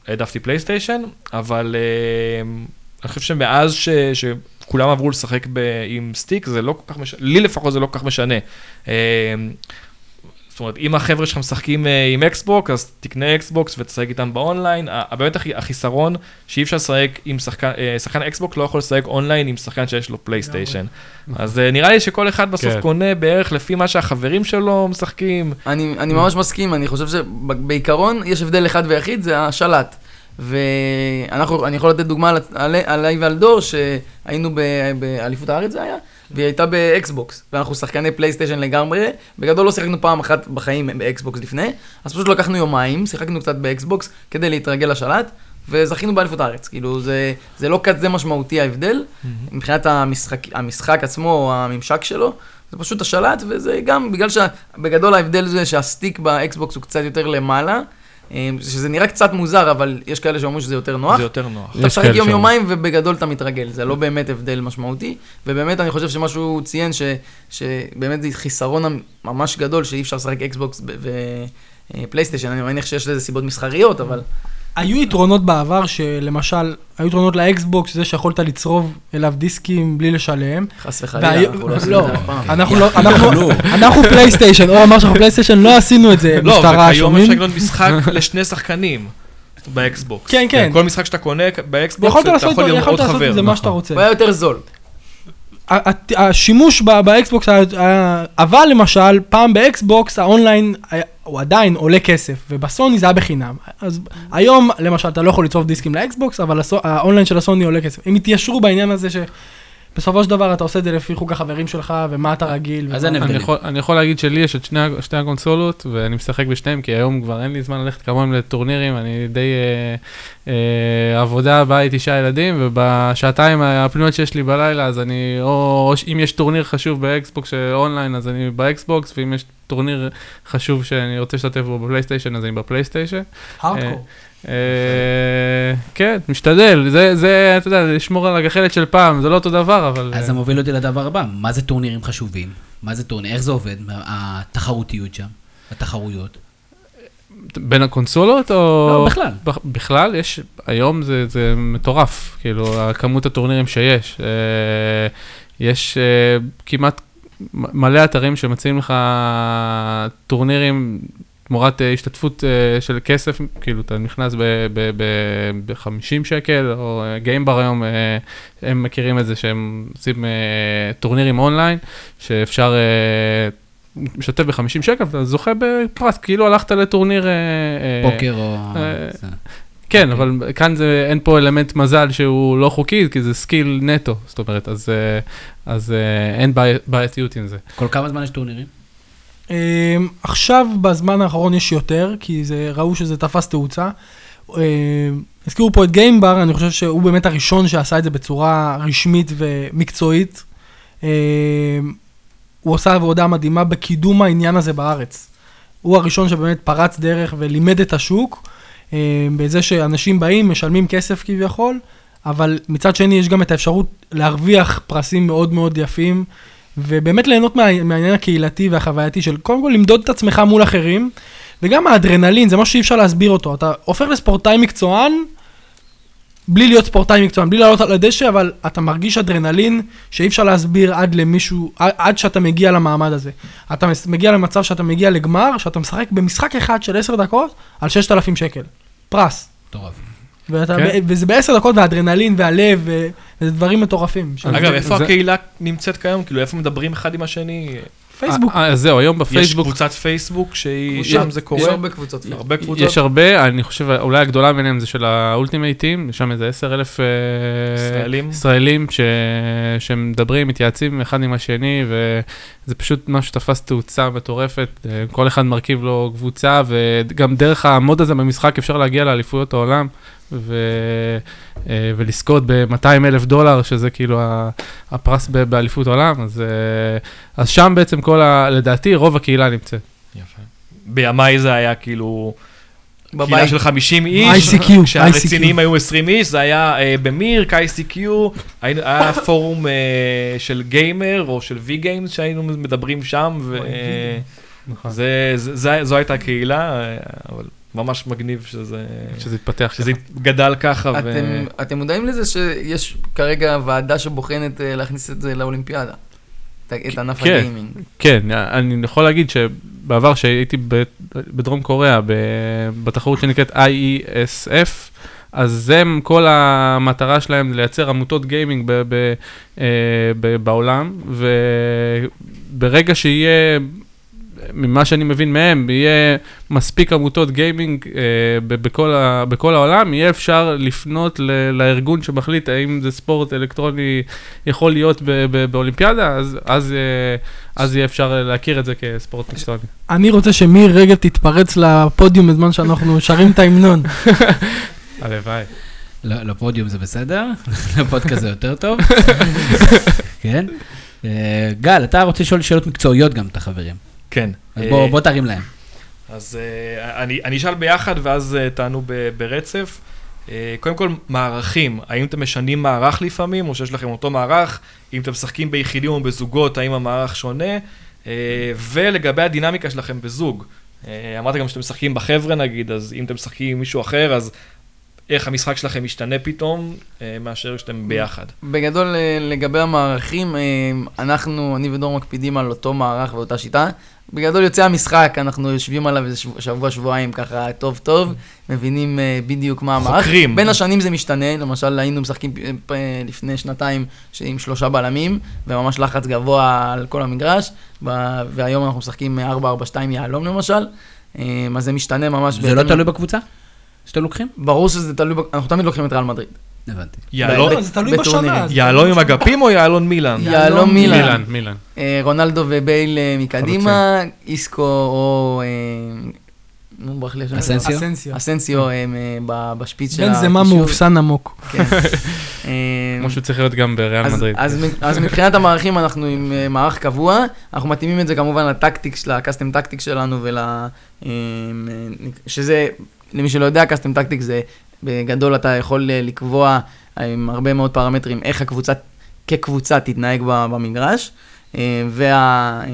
העדפתי פלייסטיישן, אבל אה, אני חושב שמאז ש, שכולם עברו לשחק ב, עם סטיק, זה לא כל כך משנה, לי לפחות זה לא כל כך משנה. זאת אומרת, אם החבר'ה שלך משחקים אה, עם אקסבוקס, אז תקנה אקסבוקס ותשחק איתם באונליין. באמת החיסרון, שאי אפשר לשחק עם שחקן, אה, שחקן אקסבוקס לא יכול לשחק אונליין עם שחקן שיש לו פלייסטיישן. אז אה, נראה לי שכל אחד בסוף כן. קונה בערך לפי מה שהחברים שלו משחקים. אני, אני ממש מסכים, אני חושב שבעיקרון יש הבדל אחד ויחיד, זה השלט. ואנחנו, אני יכול לתת דוגמה על- על- עליי ועל דור, שהיינו ב- באליפות הארץ זה היה, והיא הייתה באקסבוקס, ואנחנו שחקני פלייסטיישן לגמרי, בגדול לא שיחקנו פעם אחת בחיים באקסבוקס לפני, אז פשוט לקחנו יומיים, שיחקנו קצת באקסבוקס כדי להתרגל לשלט, וזכינו באליפות הארץ, כאילו זה, זה לא כזה משמעותי ההבדל, מבחינת המשחק, המשחק עצמו, הממשק שלו, זה פשוט השלט, וזה גם בגלל שבגדול ההבדל זה שהסטיק באקסבוקס הוא קצת יותר למעלה, שזה נראה קצת מוזר, אבל יש כאלה שאומרים שזה יותר נוח. זה יותר נוח. אתה משחק כאלה יום שאומרים. יומיים ובגדול אתה מתרגל, זה לא באמת הבדל משמעותי, ובאמת אני חושב שמה שהוא ציין, ש, שבאמת זה חיסרון ממש גדול שאי אפשר לשחק אקסבוקס ופלייסטיישן, אני מניח שיש לזה סיבות מסחריות, אבל היו יתרונות בעבר שלמשל, היו יתרונות לאקסבוקס, זה שיכולת לצרוב אליו דיסקים בלי לשלם. חס וחלילה, אנחנו לא עושים לא, את זה אף פעם. אנחנו לא, אנחנו, אנחנו פלייסטיישן, אור אמר שאנחנו פלייסטיישן, לא עשינו את זה, לא, משטרה, וכיום שומעים? אפשר לקנות משחק לשני שחקנים באקסבוקס. כן, כן. כל משחק שאתה קונה באקסבוקס, יכולת אתה יכול לראות יכולת עוד לעשות חבר. את זה מה נכון. שאתה רוצה. הוא היה יותר זול. השימוש באקסבוקס, אבל למשל, פעם באקסבוקס האונליין הוא עדיין עולה כסף, ובסוני זה היה בחינם. אז היום, למשל, אתה לא יכול לצרוב דיסקים לאקסבוקס, אבל האונליין של הסוני עולה כסף. הם התיישרו בעניין הזה שבסופו של דבר אתה עושה את זה לפי חוג החברים שלך, ומה אתה רגיל. אז אין אני הבדלים. יכול, אני יכול להגיד שלי יש את שתי הקונסולות, ואני משחק בשתיהם, כי היום כבר אין לי זמן ללכת כמוהם לטורנירים, אני די אה, אה, עבודה, בית, אישה, ילדים, ובשעתיים הפנויות שיש לי בלילה, אז אני, או, אם יש טורניר חשוב באקסבוקס אה, אונליין, אז אני באקסבוקס, ואם יש טורניר חשוב שאני רוצה להשתתף בו בפלייסטיישן, אז אני בפלייסטיישן. הארדקור. אה, כן, משתדל, זה, זה, אתה יודע, לשמור על הגחלת של פעם, זה לא אותו דבר, אבל... אז אה, זה מוביל אותי לדבר הבא, מה זה טורנירים חשובים? מה זה טורניר? איך זה עובד? התחרותיות שם, התחרויות. בין הקונסולות או... לא, בכלל. בכ- בכלל, יש, היום זה, זה מטורף, כאילו, כמות הטורנירים שיש. אה, יש כמעט מלא אתרים שמציעים לך טורנירים תמורת אה, השתתפות אה, של כסף, כאילו, אתה נכנס ב-50 שקל, או אה, גיימבר היום, אה, הם מכירים את זה שהם עושים אה, טורנירים אונליין, שאפשר... אה, משתתף ב-50 שקל, ואתה זוכה בפרס, כאילו הלכת לטורניר... פוקר או... כן, אוקיי. אבל כאן זה, אין פה אלמנט מזל שהוא לא חוקי, כי זה skill נטו, זאת אומרת, אז, אז אין בעי- בעייתיות עם זה. כל כמה זמן יש טורנירים? אמ, עכשיו, בזמן האחרון יש יותר, כי זה, ראו שזה תפס תאוצה. אמ, הזכירו פה את גיימבר, אני חושב שהוא באמת הראשון שעשה את זה בצורה רשמית ומקצועית. אמ, הוא עושה עבודה מדהימה בקידום העניין הזה בארץ. הוא הראשון שבאמת פרץ דרך ולימד את השוק, בזה שאנשים באים, משלמים כסף כביכול, אבל מצד שני יש גם את האפשרות להרוויח פרסים מאוד מאוד יפים. ובאמת ליהנות מה, מהעניין הקהילתי והחווייתי של קודם כל למדוד את עצמך מול אחרים, וגם האדרנלין, זה משהו שאי אפשר להסביר אותו. אתה הופך לספורטאי מקצוען, בלי להיות ספורטאי מקצוען, בלי לעלות על הדשא, אבל אתה מרגיש אדרנלין שאי אפשר להסביר עד למישהו, עד, שאתה מגיע למעמד הזה. אתה מגיע למצב שאתה מגיע לגמר, שאתה משחק במשחק אחד של 10 דקות על 6,000 שקל. פרס. מטורף. ואתה, כן. ב- וזה בעשר דקות והאדרנלין והלב, ו- וזה דברים מטורפים. אגב, איפה זה- הקהילה נמצאת כיום? כאילו, איפה מדברים אחד עם השני? פייסבוק. אה, אז זהו, היום יש בפייסבוק קבוצת פייסבוק שהיא, יש- שם זה יש קורה? הרבה קבוצות. הרבה קבוצות? יש הרבה, אני חושב, אולי הגדולה ביניהם זה של האולטימייטים, יש שם איזה עשר אלף אה, ישראלים? ישראלים ש... שמדברים, מתייעצים אחד עם השני, וזה פשוט משהו שתפס תאוצה מטורפת, אה, כל אחד מרכיב לו קבוצה, וגם דרך המוד הזה במשחק אפשר להגיע לאליפויות העולם. ו... אה, ולזכות ב-200 אלף דולר, שזה כאילו הפרס באליפות העולם, אז, אה, אז שם בעצם כל ה... לדעתי רוב הקהילה נמצאת. יפה. בימיי זה היה כאילו... קהילה בבית. של 50 איש, ICQ, כשהרציניים היו 20 איש, זה היה אה, במירק, ICQ, היינו- היה פורום אה, של גיימר או של V-Games שהיינו מדברים שם, נכון. וזו הייתה הקהילה, אה, אבל ממש מגניב שזה שזה התפתח שזה גדל ככה. ו- אתם, אתם מודעים לזה שיש כרגע ועדה שבוחנת אה, להכניס את זה לאולימפיאדה? את, ענף כן. הגיימינג. כן, אני יכול להגיד שבעבר שהייתי בדרום קוריאה, בתחרות שנקראת IESF, אז זה כל המטרה שלהם לייצר עמותות גיימינג ב- ב- אה, ב- בעולם, וברגע שיהיה, ממה שאני מבין מהם, יהיה מספיק עמותות גיימינג אה, בכל, ה- בכל העולם, יהיה אפשר לפנות ל- לארגון שמחליט האם זה ספורט אלקטרוני יכול להיות ב- ב- באולימפיאדה, אז, אז, אה, אז יהיה אפשר להכיר את זה כספורט מקצועני. אני רוצה שמיר רגב תתפרץ לפודיום בזמן שאנחנו שרים את ההמנון. הלוואי. לא, לפודיום זה בסדר, לפודקאסט זה יותר טוב. כן. אה, גל, אתה רוצה לשאול שאלות מקצועיות גם את החברים. כן. אז אה, בוא בוא תרים להם. אז אה, אני אני אשאל ביחד ואז אה, תענו ב- ברצף. קודם כל, מערכים, האם אתם משנים מערך לפעמים, או שיש לכם אותו מערך? אם אתם משחקים ביחידים או בזוגות, האם המערך שונה? ולגבי הדינמיקה שלכם בזוג, אמרת גם שאתם משחקים בחבר'ה נגיד, אז אם אתם משחקים עם מישהו אחר, אז איך המשחק שלכם משתנה פתאום, אה, מאשר שאתם ביחד. בגדול, אה, לגבי המערכים, אה, אנחנו, אני ודור מקפידים על אותו מערך ואותה שיטה. בגדול יוצא המשחק, אנחנו יושבים עליו איזה שבוע, שבוע שבועיים ככה טוב טוב, מבינים בדיוק מה המערך. חוקרים. בין השנים זה משתנה, למשל היינו משחקים לפני שנתיים עם שלושה בלמים, וממש לחץ גבוה על כל המגרש, והיום אנחנו משחקים 4-4-2 יהלום למשל, אז זה משתנה ממש. זה לא תלוי בקבוצה? שאתם לוקחים? ברור שזה תלוי, אנחנו תמיד לוקחים את ריאל מדריד. הבנתי. יהלום- זה תלוי. בשנה. זה יהלום עם. אגפים או יהלום מילאן? יהלום מילאן. מילאן, מילאן. אה, רונלדו ובייל אה, מקדימה, איסקו או... אה, נו, ברח לי השם. אסנסיו? אסנסיו. אסנסיו הם אה, ב- בשפיץ של בן זמה הקישור. מאופסן עמוק. כן. כמו שהוא צריך להיות גם בריאל מדריד. אז מבחינת המערכים אנחנו עם מערך קבוע, אנחנו מתאימים את זה כמובן ל tactics, ל custom tactics שלנו ול... שזה, למי שלא יודע, custom tactics זה בגדול אתה יכול אה, לקבוע עם הרבה מאוד פרמטרים איך הקבוצה כקבוצה תתנהג במגרש, אה, וה... אה,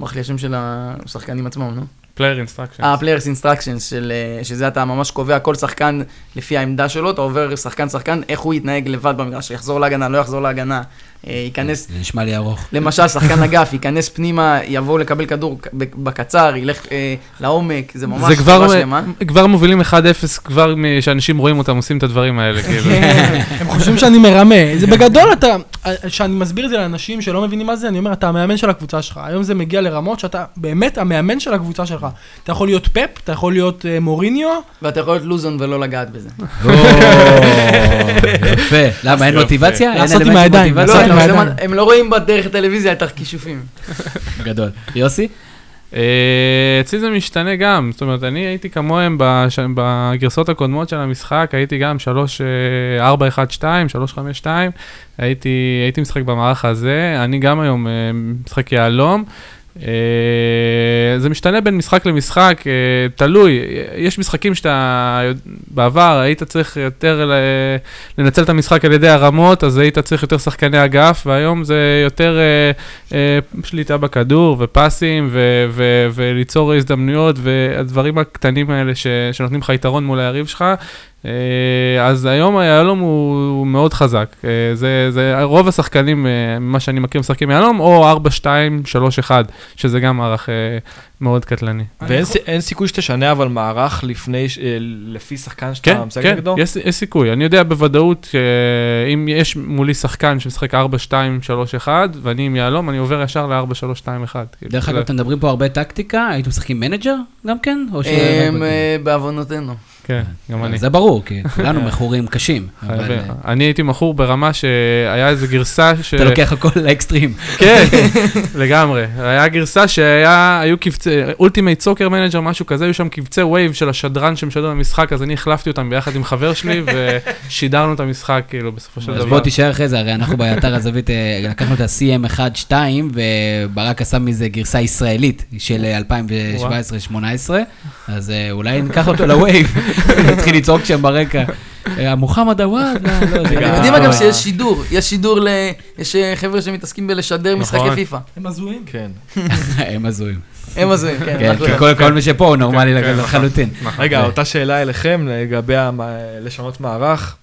ברח לי השם של השחקנים עצמם, נו? player instruction. ה-players instructions, של, אה, שזה אתה ממש קובע כל שחקן לפי העמדה שלו, אתה עובר שחקן-שחקן, איך הוא יתנהג לבד במגרש, יחזור להגנה, לא יחזור להגנה, אה, ייכנס, זה נשמע לי ארוך. למשל, שחקן אגף, ייכנס פנימה, יבוא לקבל כדור ב- בקצר, ילך אה, לעומק, זה ממש זה כבר, חברה שלמה. כבר מובילים 1-0 כבר מ- שאנשים רואים אותם עושים את הדברים האלה, כאילו. הם חושבים שאני מרמה. זה בגדול אתה, כשאני מסביר את זה לאנשים שלא מבינים מה זה, אני אומר, אתה המאמן של הקבוצה שלך. היום זה מגיע לרמות שאתה באמת המאמן של הקבוצה שלך. אתה יכול להיות פפ, אתה יכול להיות אה, מוריניו, ואתה יכול להיות לוזון ולא לגעת בזה. יפה. למה, אין. מוטיבציה? לעשות עם הידיים. מוטיבציה? לא. הם לא רואים בדרך הטלוויזיה את הכישופים. גדול. יוסי? אה, אצלי זה משתנה גם, זאת אומרת, אני הייתי כמוהם בש- בגרסאות הקודמות של המשחק, הייתי גם 3, 4, 1, 2, 3, 5, 2, הייתי הייתי משחק במערך הזה, אני גם היום אה, משחק יהלום. אה, זה משתנה בין משחק למשחק, אה, תלוי, יש משחקים שאתה, בעבר היית צריך יותר לנצל את המשחק על ידי הרמות, אז היית צריך יותר שחקני אגף, והיום זה יותר אה, שליטה בכדור ופסים ו- ו- וליצור הזדמנויות והדברים הקטנים האלה ש- שנותנים לך יתרון מול היריב שלך. אה, אז היום היהלום הוא, מאוד חזק. אה, זה, זה רוב השחקנים, אה, ממה שאני מכיר, משחקים יהלום, או 4, 2, 3, 1, שזה גם מערך אה, מאוד קטלני. ואין אין סיכוי שתשנה אבל מערך לפני, אה, לפי שחקן כן, שאתה משחק כן, נגדו? יש, יש סיכוי. אני יודע בוודאות שאם יש מולי שחקן שמשחק 4, 2, 3, 1, ואני עם יהלום, אני עובר ישר ל-4, 3, 2, 1. כאילו, דרך זה- אגב, אתם מדברים פה הרבה טקטיקה, הייתם משחקים manager גם כן? או ש... הם, אה, בעוונותינו. כן, גם אני. זה ברור, כי כולנו מכורים קשים. אה, אני הייתי מכור ברמה שהיה איזה גרסה ש... אתה לוקח הכל לאקסטרים. כן, לגמרי. היה גרסה שהיה, היו קבצי, Ultimate Soccer Manager, משהו כזה, היו שם קבצי wave של השדרן שמשדר במשחק, אז אני החלפתי אותם ביחד עם חבר שלי, ושידרנו את המשחק, כאילו, בסופו של אז דבר. בוא תישאר אחרי זה, הרי אנחנו באתר הזווית אה, לקחנו את ה-CM1-2, וברק עשה מזה גרסה ישראלית של אה, 2017-2018, אז אה, אולי ניקח אותו ל wave, נתחיל לצעוק שם ברקע. אה, מוחמד עוואד, לא, לא, זה אתם יודעים אגב אה. שיש שידור, יש שידור ל... יש אה, חבר'ה שמתעסקים בלשדר משחקי נכון. פיפא. הם הזויים. כן. הם הזויים. הם הזויים, כן. כן, כי. כל- כל מי שפה הוא נורמלי כן, כן, לחלוטין. נכון. רגע, אה. אותה שאלה אליכם לגבי לשנות מערך.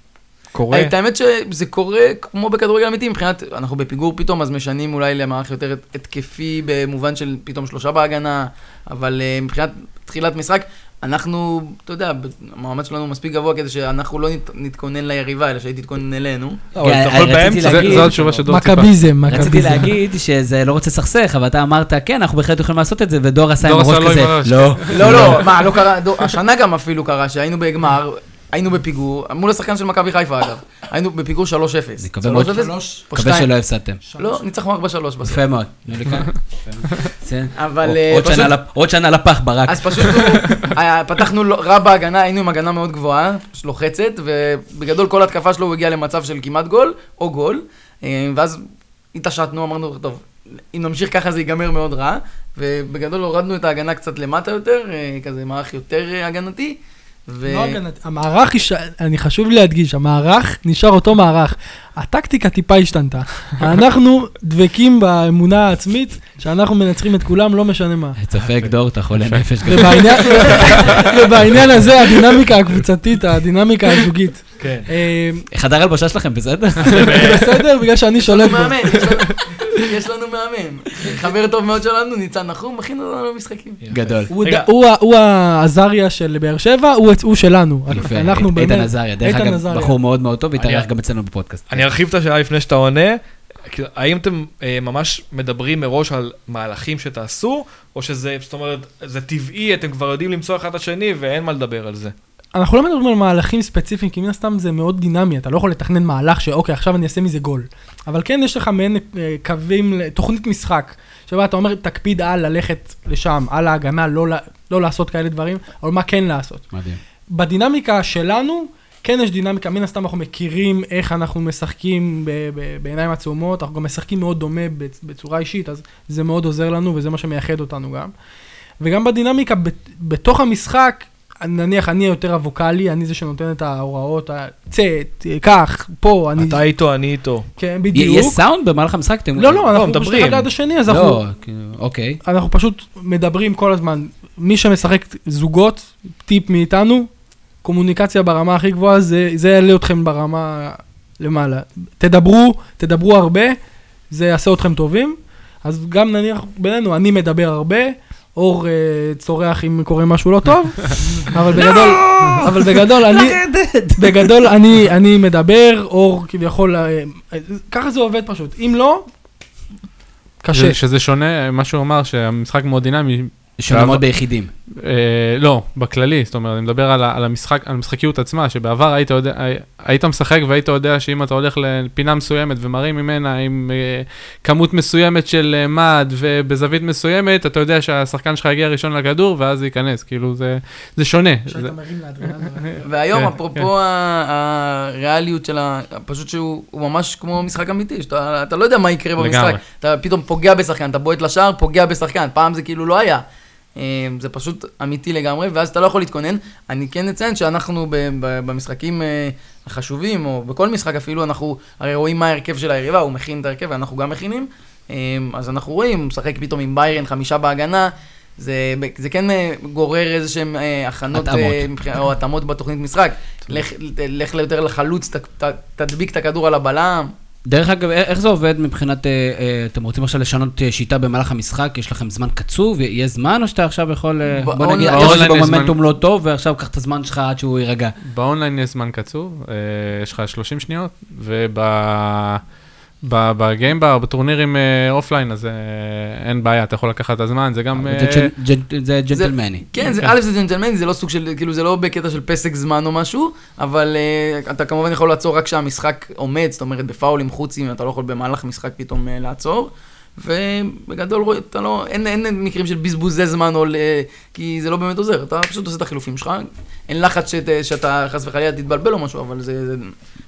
קורה? את האמת שזה קורה כמו בכדורגל אמיתי, מבחינת, אנחנו בפיגור פתאום, אז משנים אולי למערך יותר התקפי במובן של פתאום שלושה בהגנה, אבל אה, מבחינת תחילת משחק, אנחנו, אתה יודע, המעמד שלנו מספיק גבוה כדי שאנחנו לא נת- נתכונן ליריבה, אלא שהיא תתכונן אלינו. לא, כן, אתה יכול רציתי באמצע. זה- להגיד- זו התשובה שדור ציפה. מכביזם, רציתי מכביזם. להגיד שזה לא רוצה לסכסך, אבל אתה אמרת, כן, אנחנו בהחלט יכולים לעשות את זה, ודור עשה עם עשה לא כזה. לא. לא, לא, מה, לא קרה, השנה גם אפילו קרה, שהיינו בגמר, היינו בפיגור, מול השחקן של מכבי חיפה אגב, היינו בפיגור 3-0. אני מקווה מאוד- 3-0? שלוש. או מקווה שתיים. שלא הפסדתם. לא, ניצחנו 4-3 בסוף. יפה מאוד. בסדר. אבל עוד- אה, פשוט- עוד שנה לפח, ברק. אז פשוט פתחנו רע בהגנה, היינו עם הגנה מאוד גבוהה, לוחצת, ובגדול כל התקפה שלו הוא הגיע למצב של כמעט גול, או גול, אה, ואז התעשתנו, אמרנו, טוב, אם נמשיך ככה זה ייגמר מאוד רע, ובגדול הורדנו את ההגנה קצת למטה יותר, אה, כזה מערך יותר הגנתי. ו... לא הגנתי, המערך, יש- אני חשוב לי להדגיש, המערך נשאר אותו מערך. הטקטיקה טיפה השתנתה. אנחנו דבקים באמונה העצמית שאנחנו מנצחים את כולם, לא משנה מה. צופה דור, אתה חולה נפש ובעניין הזה, הדינמיקה הקבוצתית, הדינמיקה הזוגית. כן. אה, חדר הלבשה שלכם בסדר? בסדר, בגלל שאני לנו שולט בו. יש לנו- לנו מאמן. חבר טוב מאוד שלנו, ניצן נחום, מכין אותנו למשחקים. גדול. הוא העזריה של באר שבע, הוא- שלנו. יפה. אנחנו איתן. עזריה, דרך אגב. בחור מאוד מאוד טוב, והתארח אני- גם אצלנו בפודקאסט. אני ארחיב את השאלה לפני שאתה עונה. כאילו, האם אתם אה, ממש מדברים מראש על מהלכים שתעשו, או שזה, זאת אומרת, זה טבעי, אתם כבר יודעים למצוא אחד את השני ואין מה לדבר על זה. אנחנו לא מדברים על מהלכים ספציפיים, כי מן הסתם זה מאוד דינמי, אתה לא יכול לתכנן מהלך שאוקיי, עכשיו אני אעשה מזה גול. אבל כן יש לך מעין אה, קווים, תוכנית משחק, שבה אתה אומר, תקפיד על ללכת לשם, על ההגנה, לא, לא לעשות כאלה דברים, אבל מה כן לעשות. מדהים. בדינמיקה שלנו, כן יש דינמיקה, מן הסתם אנחנו מכירים איך אנחנו משחקים בעיניים עצומות, אנחנו גם משחקים מאוד דומה בצ- בצורה אישית, אז זה מאוד עוזר לנו וזה מה שמייחד אותנו גם. וגם בדינמיקה, בתוך המשחק, נניח אני יותר הווקאלי, אני זה שנותן את ההוראות, צא, קח, פה, אני... אתה איתו, אני איתו. כן, בדיוק. יש סאונד במהלך המשחק? אתם- לא, לא, אנחנו מדברים. פשוט אחד ליד השני, אז אנחנו... לא, כאילו, אוקיי. אנחנו פשוט מדברים כל הזמן. מי שמשחק זוגות, טיפ מאיתנו, קומוניקציה ברמה הכי גבוהה, זה, זה יעלה אתכם ברמה למעלה. תדברו, תדברו הרבה, זה יעשה אתכם טובים. אז גם נניח בינינו, אני מדבר הרבה, אור אה, צורח אם קורה משהו לא טוב, אבל בגדול, אבל בגדול, אני, בגדול אני, אני מדבר, אור כביכול, אה, ככה זה עובד פשוט. אם לא, קשה. שזה- שזה שונה, מה שהוא אמר, שהמשחק מאוד דינמי. מאוד ביחידים. אה, לא, בכללי, זאת אומרת, אני מדבר על, על המשחק, על המשחקיות עצמה, שבעבר היית, יודע, הי- היית משחק והיית יודע שאם אתה הולך לפינה מסוימת ומרים ממנה עם אה, כמות מסוימת של אה, מד ובזווית מסוימת, אתה יודע שהשחקן שלך יגיע ראשון לכדור ואז זה ייכנס, כאילו זה, זה שונה. זה. והיום, כן, אפרופו ה- הריאליות של ה... פשוט שהוא הוא ממש כמו משחק אמיתי, שאתה אתה לא יודע מה יקרה במשחק. לגמרי. אתה פתאום פוגע בשחקן, אתה בועט לשער, פוגע בשחקן. פעם זה כאילו לא היה. אה, זה פשוט אמיתי לגמרי, ואז אתה לא יכול להתכונן. אני כן אציין שאנחנו במשחקים אה, החשובים, או בכל משחק אפילו, אנחנו הרי רואים מה ההרכב של היריבה, הוא מכין את ההרכב ואנחנו גם מכינים. אה, אז אנחנו רואים, הוא משחק פתאום עם ביירן, חמישה בהגנה. זה, זה כן אה, גורר איזה שהם אה, הכנות התאמות. או התאמות בתוכנית משחק. לך, לך יותר לחלוץ, ת, ת, תדביק את הכדור על הבלם. דרך אגב, איך זה עובד מבחינת, אה, אה, אתם רוצים עכשיו לשנות אה, שיטה במהלך המשחק, יש לכם זמן קצוב, יש זמן, או שאתה עכשיו יכול, בוא נגיד, זמן. לא טוב, ועכשיו קח את הזמן שלך עד שהוא יירגע. באונליין יש זמן קצוב, יש לך 30 שניות, ובגיימבר, בטורנירים אה, אופליין, אז אה, אין בעיה, אתה יכול לקחת את הזמן, זה גם... זה אה, ג'נטלמני. כן, זה, כן. א' זה ג'נטלמני, זה לא סוג של, כאילו זה לא בקטע של פסק זמן או משהו, אבל אתה כמובן יכול לעצור רק כשהמשחק עומד, זאת אומרת בפאולים חוצים, אתה לא יכול במהלך משחק פתאום לעצור. ובגדול רואה, אתה לא, אין, אין מקרים של בזבוזי זמן, או ל, כי זה לא באמת עוזר, אתה פשוט עושה את החילופים שלך, אין לחץ שת, שאתה חס וחלילה תתבלבל או משהו, אבל זה, זה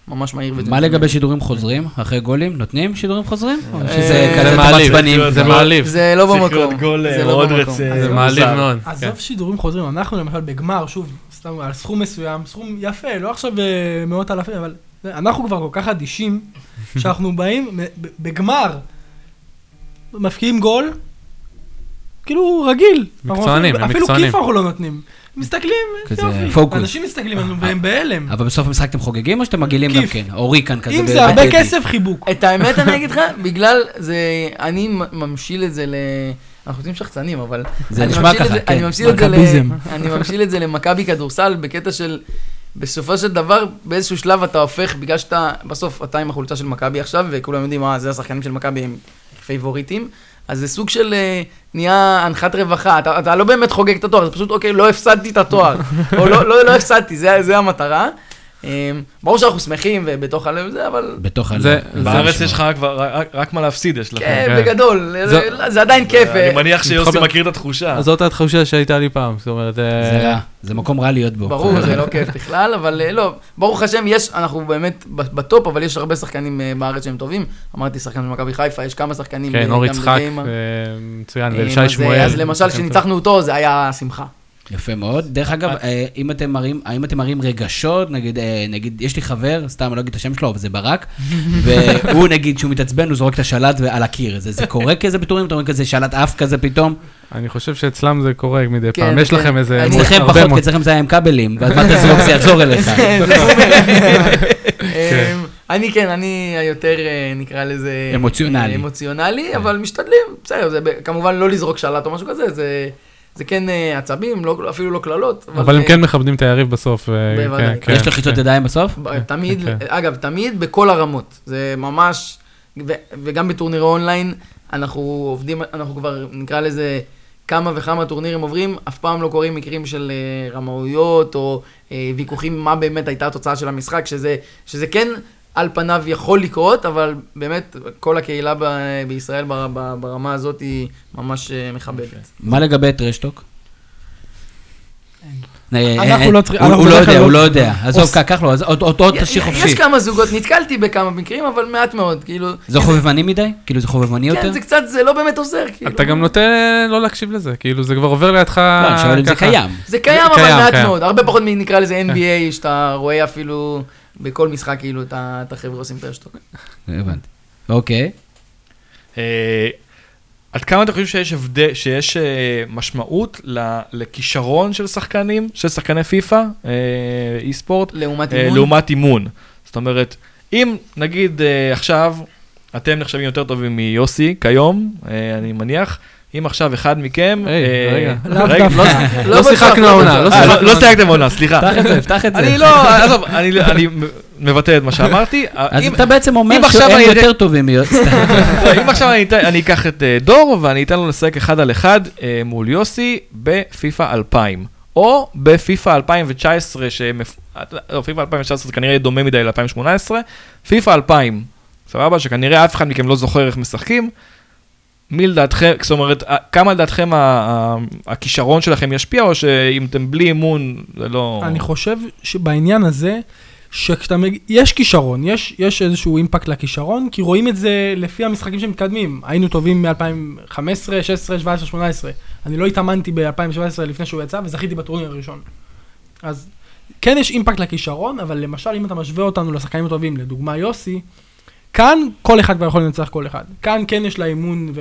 ממש מהיר מה. לגבי שידורים חוזרים, אחרי גולים? נותנים שידורים חוזרים? או אה, שזה זה כזה מעליב? זה מעליב. זה לא צריך במקום, להיות גול, אה, זה לא מאוד במקום. רציני. זה אה, מעליב. מאוד. כן. עזוב שידורים חוזרים, אנחנו למשל בגמר, שוב, סתם על סכום מסוים, סכום יפה, לא עכשיו אה, מאות אלפים, אבל אנחנו כבר כל כך אדישים, שאנחנו באים בגמר, מפקיעים גול, כאילו רגיל. מקצוענים, אפילו- הם אפילו מקצוענים. כיף אנחנו לא נותנים. מסתכלים, כזה יופי. פוקוס. אנשים מסתכלים עלינו והם בהלם. אבל בסוף המשחק אתם חוגגים או שאתם מגעילים גם. כן? אורי כאן כזה. אם זה הרבה. כסף, חיבוק. את האמת אני אגיד לך, בגלל זה, אני ממשיל את זה ל... אנחנו יוצאים שחצנים, אבל... זה אני נשמע ככה, זה- כן. אני ממשיל את זה למכבי כדורסל בקטע של... בסופו של דבר, באיזשהו שלב אתה הופך, בגלל שאתה, בסוף אתה עם החולצה של מכבי עכשיו, וכולם יודעים, אה, זה השחקנים של מכבי הם פייבוריטים, אז זה סוג של אה, נהיה הנחת רווחה, אתה, אתה לא באמת חוגג את התואר, זה פשוט, אוקיי, לא הפסדתי את התואר, או לא, לא, לא הפסדתי, זה, זה המטרה. אמ, ברור שאנחנו שמחים ובתוך הלב זה, אבל בתוך הלב. זה- זה בארץ. יש לך כבר רק- רק מה להפסיד, יש לך. כן, כן. בגדול, זה- עדיין כיף. אני אה, מניח שיוסי. מכיר את התחושה. אז זאת התחושה שהייתה לי פעם, זאת אומרת... אה, זה רע, זה מקום רע להיות בו. ברור, זה לא כיף בכלל, אבל אה, לא, ברוך השם, יש, אנחנו באמת בטופ, אבל יש הרבה שחקנים בארץ שהם טובים. אמרתי שחקן של מכבי חיפה, יש כמה שחקנים. כן, אור יצחק, מצוין, ואלישי אז, שמואל. אז למשל, כשניצחנו אותו, זה היה שמחה. יפה מאוד. דרך אגב, אה, אם אתם מראים, האם אתם מראים רגשות, נגיד, אה, נגיד, יש לי חבר, סתם, אני לא אגיד את השם שלו, אבל זה ברק, והוא נגיד, כשהוא מתעצבן, הוא זורק את השלט על הקיר. זה זה קורה כזה בטורים? אתה רואה כזה שלט עף כזה פתאום? אני חושב שאצלם זה קורה מדי כן, פעם. יש כן. לכם איזה... אני- אצלכם פחות. כי אצלכם זה היה עם כבלים, ואז מה תזרוק, זה יחזור אליך. אמ, אני כן, אני היותר, אה, נקרא לזה... אמוציונלי. אמוציונלי, אבל משתדלים, בסדר, זה כמובן לא לזרוק שלט או משהו כזה, זה- זה כן אה, עצבים, לא- אפילו לא קללות. אבל הם אה, כן מכבדים את היריב בסוף. אה, בוודאי. כן, כן, יש לחיצות כן. ידיים בסוף? ב- תמיד, כן. אגב, תמיד בכל הרמות. זה ממש, ו- וגם בטורנירי אונליין, אנחנו עובדים, אנחנו כבר נקרא לזה כמה וכמה טורנירים עוברים, אף פעם לא קורים מקרים של רמאויות או אה, ויכוחים מה באמת הייתה התוצאה של המשחק, שזה, שזה כן על פניו יכול לקרות, אבל באמת כל הקהילה ב- בישראל בר- ב- ברמה הזאת היא ממש אה, מכבדת. מה לגבי טרשטוק? אה, אנחנו אה, לא צריכים- הוא- אנחנו הוא לא בדרך יודע, כלל הוא לא- לא יודע. עזוב, עוש- קח לו, אז עוד- עוד עוד תשאיר יש חופשי. כמה זוגות, נתקלתי בכמה מקרים, אבל מעט מאוד, כאילו... זה חובבני מדי? כאילו זה חובבני יותר? כן, זה קצת, זה לא באמת עוזר, כאילו. אתה גם נוטה לא להקשיב לזה, כאילו זה כבר עובר לידך לא, אני שואל אם זה ככה. קיים. זה קיים, זה אבל קיים, מעט קיים. מאוד. הרבה פחות מנקרא לזה NBA, שאתה רואה אפילו בכל משחק, כאילו, את החבר'ה עושים טרשטוק. הבנתי. אוקיי. אה, עד כמה אתה חושב שיש הבדל, שיש אה, משמעות ל- לכישרון של שחקנים, של שחקני פיפא, אה, אי ספורט, לעומת אה, אימון. לעומת אימון? זאת אומרת, אם נגיד אה, עכשיו, אתם נחשבים יותר טובים מיוסי כיום, אה, אני מניח, אם עכשיו אחד מכם... היי, אה, רגע. דווקא. לא בטוח, שיחקנו העונה, לא אה, לא- לא שיחקתם עונה, סליחה. פתח את זה, פתח את זה. אני לא, עזוב, אני- אני מבטא את מה שאמרתי. אז אם- אתה בעצם אומר אם עכשיו שהם יותר טובים. לא, אם עכשיו אני אקח את אה, דור ואני אתן לו לשחק אחד על אחד אה, מול יוסי בפיפא 2000. או בפיפא 2019, שמפ... לא, פיפא 2019 זה כנראה דומה מדי ל-2018, פיפא 2000, סבבה? שכנראה אף אחד מכם לא זוכר איך משחקים. מי לדעתכם, זאת אומרת, ה- כמה לדעתכם הכישרון שלכם ישפיע, או שאם אתם בלי אימון, זה לא... אני חושב שבעניין הזה, שכשאתה מגיע, יש כישרון, יש, יש איזשהו אימפקט לכישרון, כי רואים את זה לפי המשחקים שמתקדמים. היינו טובים מ-2015, 16, 17, 18. אני לא התאמנתי ב-2017 לפני שהוא יצא, וזכיתי בטורניר הראשון. אז כן יש אימפקט לכישרון, אבל למשל, אם אתה משווה אותנו לשחקנים הטובים, לדוגמה יוסי, כאן כל אחד כבר יכול לנצח כל אחד. כאן כן יש לאימון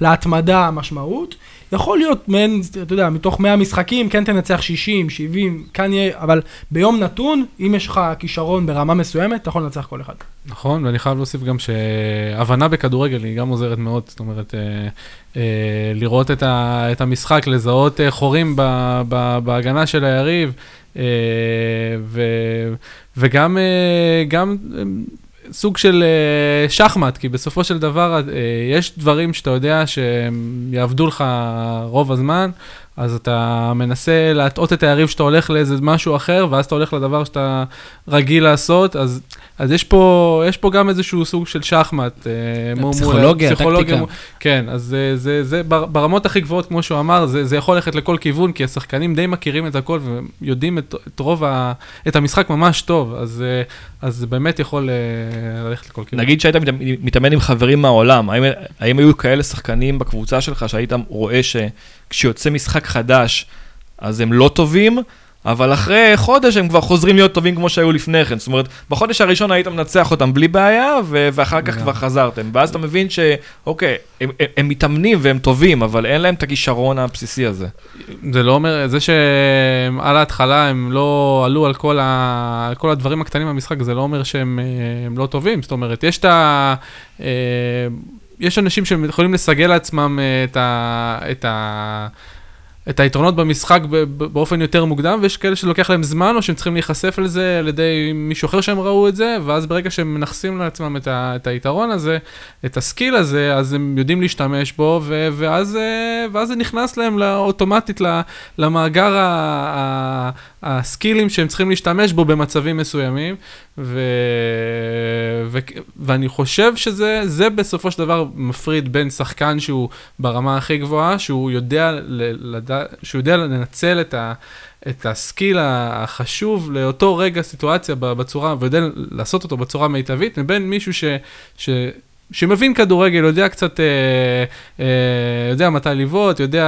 ולהתמדה משמעות. יכול להיות מעין, אתה יודע, מתוך 100 משחקים, כן תנצח 60, 70, כאן יהיה, אבל ביום נתון, אם יש לך כישרון ברמה מסוימת, אתה יכול לנצח כל אחד. נכון, ואני חייב להוסיף גם שהבנה בכדורגל היא גם עוזרת מאוד, זאת אומרת, אה, אה, לראות את, ה, את המשחק, לזהות אה, חורים ב, ב, בהגנה של היריב, אה, ו, וגם אה, גם, אה, סוג של אה, שחמט, כי בסופו של דבר אה, יש דברים שאתה יודע שהם יעבדו לך רוב הזמן, אז אתה מנסה להטעות את היריב שאתה הולך לאיזה משהו אחר, ואז אתה הולך לדבר שאתה רגיל לעשות, אז, אז יש, פה, יש פה גם איזשהו סוג של שחמט. אה, פסיכולוגיה, טקטיקה. כן, אז זה, זה, זה בר- ברמות הכי גבוהות, כמו שהוא אמר, זה, זה יכול ללכת לכל כיוון, כי השחקנים די מכירים את הכל ויודעים את, את רוב ה... את המשחק ממש טוב, אז, אה, אז זה באמת יכול אה, ללכת לכל כיוון. נגיד שהיית מת- מתאמן עם חברים מהעולם, האם, האם היו כאלה שחקנים בקבוצה שלך שהיית רואה שכשיוצא משחק חדש, אז הם לא טובים, אבל אחרי חודש הם כבר חוזרים להיות טובים כמו שהיו לפני כן. זאת אומרת, בחודש הראשון היית מנצח אותם בלי בעיה, ו- ואחר כך כבר חזרתם. ואז אתה מבין שאוקיי, הם, הם, הם מתאמנים והם טובים, אבל אין להם את הכישרון הבסיסי הזה. זה לא אומר, זה שעל ההתחלה הם לא עלו על כל, ה, על כל הדברים הקטנים במשחק, זה לא אומר שהם אה, הם לא טובים. זאת אומרת, יש את ה... אה, יש אנשים שיכולים לסגל לעצמם אה, את ה... את ה את היתרונות במשחק באופן יותר מוקדם, ויש כאלה שלוקח להם זמן, או שהם צריכים להיחשף לזה על ידי מישהו אחר שהם ראו את זה, ואז ברגע שהם מנכסים לעצמם את, ה, את היתרון הזה, את הסקיל הזה, אז הם יודעים להשתמש בו, ו, ואז, אה, ואז זה נכנס להם אוטומטית למאגר ה, הסקילים שהם צריכים להשתמש בו במצבים מסוימים, ו... ו... ואני חושב שזה זה בסופו של דבר מפריד בין שחקן שהוא ברמה הכי גבוהה, שהוא יודע, ל... לד... שהוא יודע לנצל את ה... את הסקיל החשוב לאותו רגע סיטואציה בצורה, ויודע לעשות אותו בצורה מיטבית, מבין מישהו ש, ש, שמבין כדורגל, יודע קצת, אה, אה, יודע מתי לבעוט, יודע,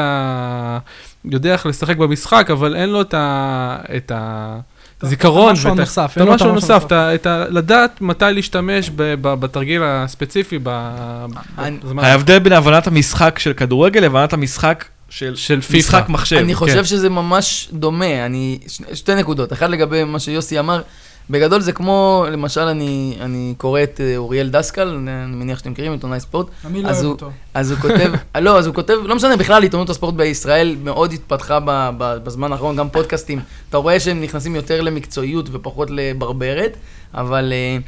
יודע איך לשחק במשחק, אבל אין לו את ה... את ה זיכרון, נוסף, את אין לו את המשהו המשהו נוסף, הנוסף. לדעת מתי להשתמש ב- ב- בתרגיל הספציפי, ב- אני- בזמן ההבדל בין הבנת המשחק של כדורגל לבנת המשחק של של. משחק מחשב. אני כן. חושב שזה ממש דומה, אני, ש, שתי נקודות, אחד לגבי מה שיוסי אמר, בגדול זה כמו, למשל אני, אני קורא את אה, אוריאל דסקל, אני מניח שאתם מכירים, עיתונאי ספורט, אני לא אוהב אותו. אז הוא כותב, אה, לא, אז הוא כותב, לא משנה, בכלל עיתונות הספורט בישראל מאוד התפתחה ב, ב, בזמן האחרון, גם פודקאסטים, אתה רואה שהם נכנסים יותר למקצועיות ופחות לברברת, אבל אה,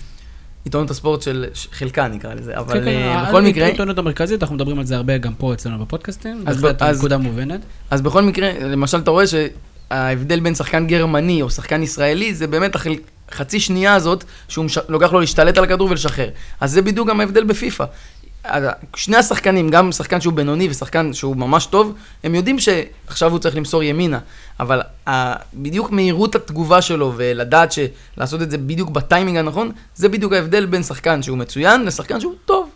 עיתונות הספורט של, חלקה נקרא לזה, אבל כן, כן, בכל מקרה, העיתונות המרכזית, אנחנו מדברים על זה הרבה גם פה אצלנו בפודקאסטים, אז בהחלט נקודה מובנת. אז בכל מקרה, למשל אתה רואה שההבדל בין שחקן גרמני או שחקן ישראלי זה באמת החל... חצי שנייה הזאת שהוא מש... לוקח לו להשתלט על הכדור ולשחרר. אז זה בדיוק גם ההבדל בפיפא. ה- שני השחקנים, גם שחקן שהוא בינוני ושחקן שהוא ממש טוב, הם יודעים שעכשיו הוא צריך למסור ימינה, אבל ה... בדיוק מהירות התגובה שלו ולדעת שלעשות את זה בדיוק בטיימינג הנכון, זה בדיוק ההבדל בין שחקן שהוא מצוין לשחקן שהוא טוב.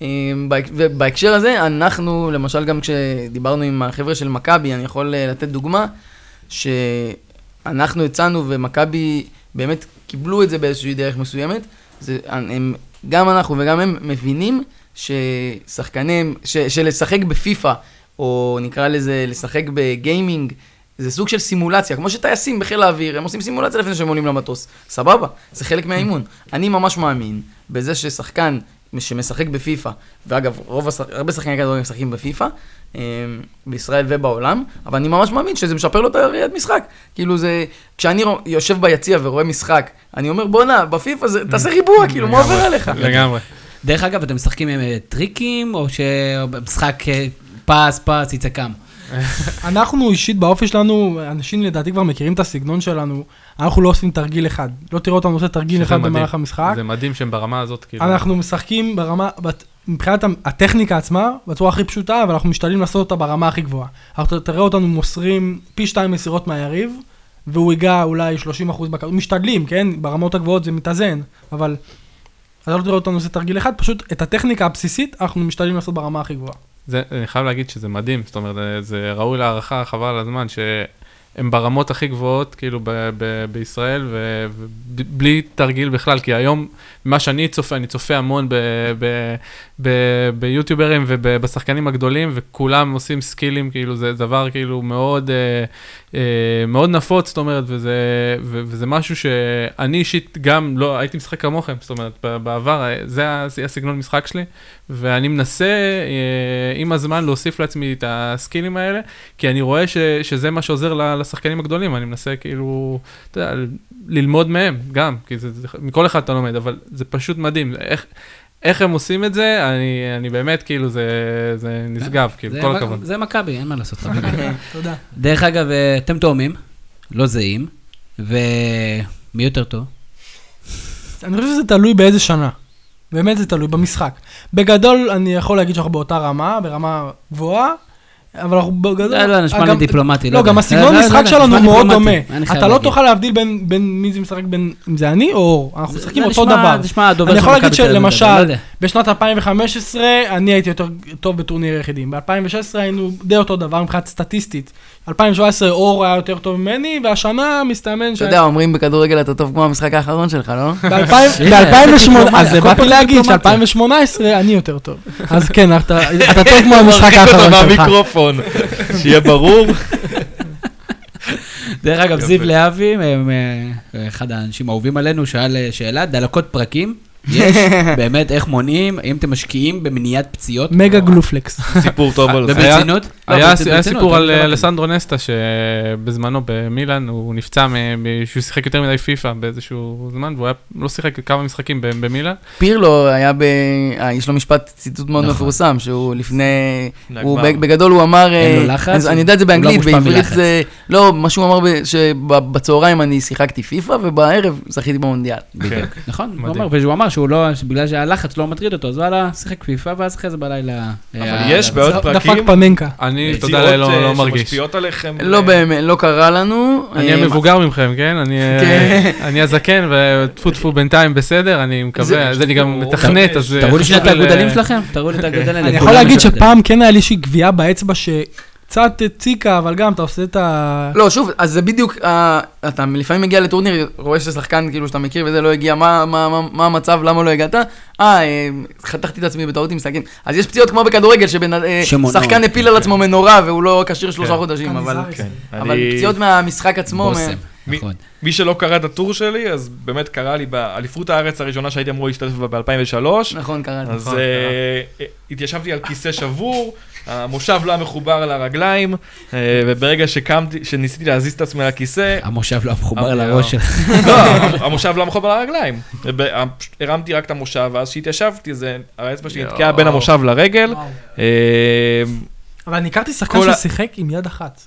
אמ, בהק- ובהקשר הזה, אנחנו, למשל גם כשדיברנו עם החבר'ה של מכבי, אני יכול אה, לתת דוגמה, שאנחנו הצענו ומכבי באמת קיבלו את זה באיזושהי דרך מסוימת, זה, הם, גם אנחנו וגם הם מבינים ששחקנים, ש, שלשחק בפיפא, או נקרא לזה לשחק בגיימינג, זה סוג של סימולציה, כמו שטייסים בחיל האוויר, הם עושים סימולציה לפני שהם עולים למטוס. סבבה, זה חלק מהאימון. אני ממש מאמין בזה ששחקן שמשחק בפיפא, ואגב, רוב השח... הרבה שחקני כדורגל משחקים בפיפא, אה, בישראל ובעולם, אבל אני ממש מאמין שזה משפר לו את הראיית משחק. כאילו זה, כשאני יושב ביציע ורואה משחק, אני אומר, בואנה, בפיפא זה, תעשה ריבוע, כאילו, מה עובר עליך? לגמרי. דרך אגב, אתם משחקים עם אה, טריקים, או שמשחק אה, פס, פס, יצא קם? אנחנו אישית באופי שלנו, אנשים לדעתי כבר מכירים את הסגנון שלנו, אנחנו לא עושים תרגיל אחד. לא תראה אותנו עושה תרגיל אחד מדהים. במהלך המשחק. זה מדהים שהם ברמה הזאת, כאילו. אנחנו משחקים ברמה, מבחינת הטכניקה עצמה, בצורה הכי פשוטה, אבל אנחנו משתדלים לעשות אותה ברמה הכי גבוהה. אנחנו תראה אותנו מוסרים פי שתיים מסירות מהיריב, והוא ייגע אולי 30% בכדור, משתדלים, כן? ברמות הגבוהות זה מתאזן, אבל... אתה לא תראה אותנו עושה תרגיל אחד, פשוט את הטכניקה הבסיסית אנחנו משתדלים לעשות ברמה הכי גבוהה. זה, אני חייב להגיד שזה מדהים, זאת אומרת, זה- ראוי להערכה, חבל על הזמן, שהם ברמות הכי גבוהות, כאילו, ב, ב, בישראל, ובלי תרגיל בכלל, כי היום, מה שאני צופה, אני צופה המון ב, ב, ביוטיוברים ובשחקנים הגדולים, וכולם עושים סקילים, כאילו, זה דבר כאילו מאוד, אה, אה, מאוד נפוץ, זאת אומרת, וזה, ו, וזה משהו שאני אישית גם לא, הייתי משחק כמוכם, זאת אומרת, בעבר, זה הסגנון משחק שלי. ואני מנסה אה, עם הזמן להוסיף לעצמי את הסקילים האלה, כי אני רואה ש, שזה מה שעוזר לשחקנים הגדולים, אני מנסה כאילו, אתה יודע, ללמוד מהם גם, כי זה, זה, מכל אחד אתה לומד, אבל זה פשוט מדהים, איך, איך הם עושים את זה, אני, אני באמת, כאילו, זה, זה נשגב, כאילו, זה כל מ- הכבוד. זה מכבי, אין מה לעשות, חביבי. תודה. דרך אגב, אה, אתם תאומים, לא זהים, ומי יותר טוב? אני חושב שזה תלוי באיזה שנה. באמת זה תלוי במשחק. בגדול, אני יכול להגיד שאנחנו באותה רמה, ברמה גבוהה, אבל אנחנו בגדול... לא, לא, נשמע לי דיפלומטי. לא, יודע. גם הסגנון לא, לא, משחק לא, שלנו מאוד דומה. אתה לא. תוכל להבדיל בין- מי זה משחק, בין אם זה אני או אור. אנחנו זה- משחקים זה אותו דבר. נשמע הדובר אני יכול להגיד שלמשל, לא. בשנת 2015 אני הייתי יותר טוב בטורניר יחידים. ב-2016 היינו די אותו דבר מבחינת סטטיסטית. 2017 אור היה יותר טוב ממני, והשנה מסתמן אתה יודע, אומרים בכדורגל אתה טוב כמו המשחק האחרון שלך, לא? ב-2008, אז זה באתי להגיד דיפלומטיה. ש-2018 אני יותר טוב. אז כן, אתה אתה טוב כמו המשחק האחרון שלך. מהמיקרופון, שיהיה ברור. דרך אגב. זיו להבי, אה, אחד האנשים האהובים עלינו, שאל אה, שאלה, דלקות פרקים, יש באמת איך מונעים, אם אתם משקיעים במניעת פציעות. מגה גלופלקס. סיפור טוב על זה. וברצינות? לא, היה ברצינות, היה סיפור על לא אה, אמרתי. אלסנדרו נסטה, שבזמנו במילאן הוא נפצע שהוא שיחק יותר מדי פיפא באיזשהו זמן, והוא לא שיחק כמה משחקים במילאן. פירלו היה ב... אה, יש לו משפט, ציטוט מאוד נכון. מפורסם, שהוא לפני... בגדול הוא אמר... אין לו אה, לחץ, אני יודע את זה לא באנגלית, בעברית. זה... לא, מה שהוא אמר שבצהריים אני שיחקתי פיפא, ובערב זכיתי במונדיאל. בדיוק. נכון, הוא אמר שהוא לא, בגלל שהלחץ לא מטריד אותו, אז וואלה, שיחק פיפא, ואז אחרי זה בלילה... אבל אה, יש אה, בעוד דפק פרקים, פננקה. אני, תודה לאל, לא אה, לא מרגיש. שמשפיעות עליכם. לא אה, באמת, לא קרה לנו. אני אה, המבוגר מכם, כן? אני אה, כן. אני הזקן, וטפו טפו בינתיים בסדר, אני מקווה, אז אני גם מתכנת, אז... אה, תראו לי שנייה את האגודלים שלכם, תראו לי את האגודלים. אני יכול להגיד. שפעם כן היה לי איזושהי גבייה באצבע שקצת הציקה, אבל גם אתה עושה את ה... לא, שוב, אז זה בדיוק, אה, אתה לפעמים מגיע לטורניר, רואה ששחקן כאילו שאתה מכיר וזה לא הגיע, מה, מה, מה, מה המצב, למה לא הגעת? אה, אה, חתכתי את עצמי בטעות עם סכין. אז יש פציעות כמו בכדורגל. ששחקן הפיל על עצמו מנורה והוא לא כשיר שלושה כן. חודשים, אבל... כן. אבל אני- פציעות מהמשחק עצמו, נכון. מי שלא קרא את הטור שלי, אז באמת קרה לי באליפות הארץ הראשונה שהייתי אמור להשתתף בה ב-2003. נכון, קראתי. אז נכון, אה, אה, התיישבתי על כיסא שבור, המושב לא היה מחובר לרגליים, אה, וברגע שקמתי, שניסיתי להזיז את עצמי לכיסא, המושב לא מחובר אה, לראש שלך. לא, המושב לא מחובר לרגליים. וב- הרמתי רק את המושב, ואז כשהתיישבתי, זה- האצבע שלי נתקעה בין. המושב לרגל. אה, אבל אני הכרתי שחקן ששיחק עם יד אחת.